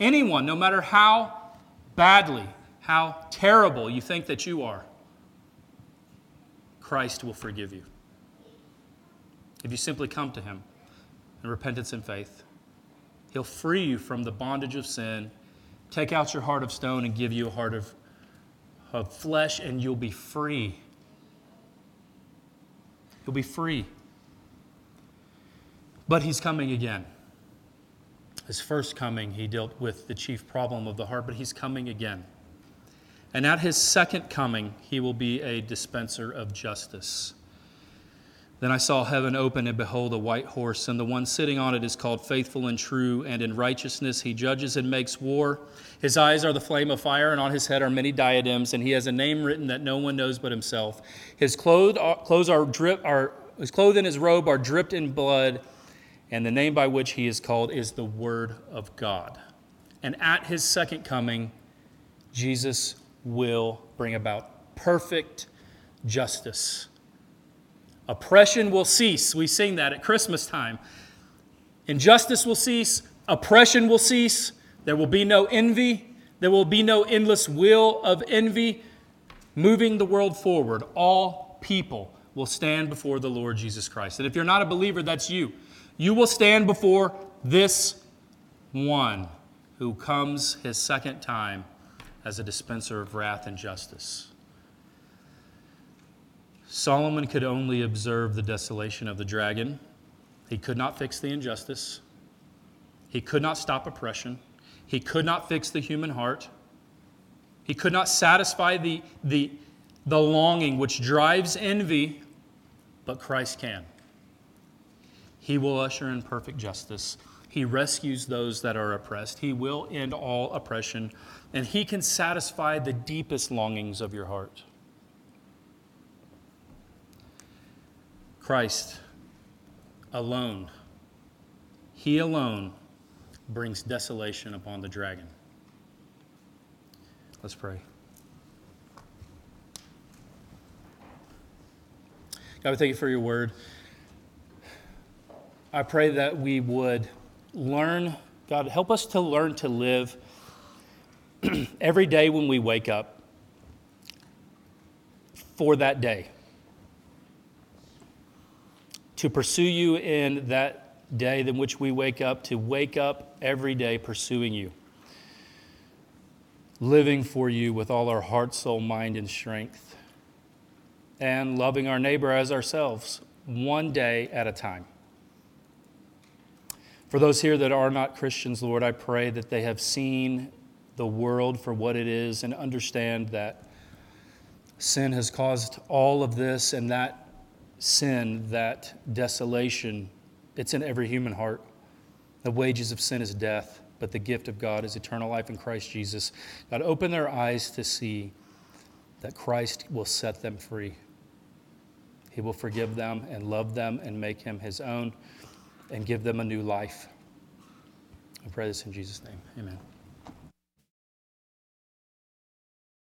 Anyone, no matter how badly, how terrible you think that you are, Christ will forgive you. If you simply come to Him in repentance and faith, He'll free you from the bondage of sin Take out your heart of stone and give you a heart of, of flesh, and you'll be free. You'll be free. But he's coming again. His first coming, he dealt with the chief problem of the heart, but he's coming again. And at his second coming, he will be a dispenser of justice. Then I saw heaven open, and behold, a white horse, and the one sitting on it is called Faithful and True, and in righteousness he judges and makes war. His eyes are the flame of fire, and on his head are many diadems, and he has a name written that no one knows but himself. His clothes are, uh, clothes are drip, are, his clothes and his robe are dripped in blood, and the name by which he is called is the Word of God. And at his second coming, Jesus will bring about perfect justice Oppression will cease. We sing that at Christmas time. Injustice will cease. Oppression will cease. There will be no envy. There will be no endless will of envy moving the world forward. All people will stand before the Lord Jesus Christ. And if you're not a believer, that's you. You will stand before this one who comes his second time as a dispenser of wrath and justice. Solomon could only observe the desolation of the dragon. He could not fix the injustice. He could not stop oppression. He could not fix the human heart. He could not satisfy the, the, the longing which drives envy, but Christ can. He will usher in perfect justice. He rescues those that are oppressed. He will end all oppression, and He can satisfy the deepest longings of your heart. Christ alone, He alone brings desolation upon the dragon. Let's pray. God, we thank you for your word. I pray that we would learn, God, help us to learn to live every day when we wake up for that day. To pursue you in that day in which we wake up, to wake up every day pursuing you, living for you with all our heart, soul, mind, and strength, and loving our neighbor as ourselves, one day at a time. For those here that are not Christians, Lord, I pray that they have seen the world for what it is and understand that sin has caused all of this and that sin, that desolation, it's in every human heart. The wages of sin is death, but the gift of God is eternal life in Christ Jesus. God, open their eyes to see that Christ will set them free. He will forgive them and love them and make him his own and give them a new life. I pray this in Jesus' name. Amen.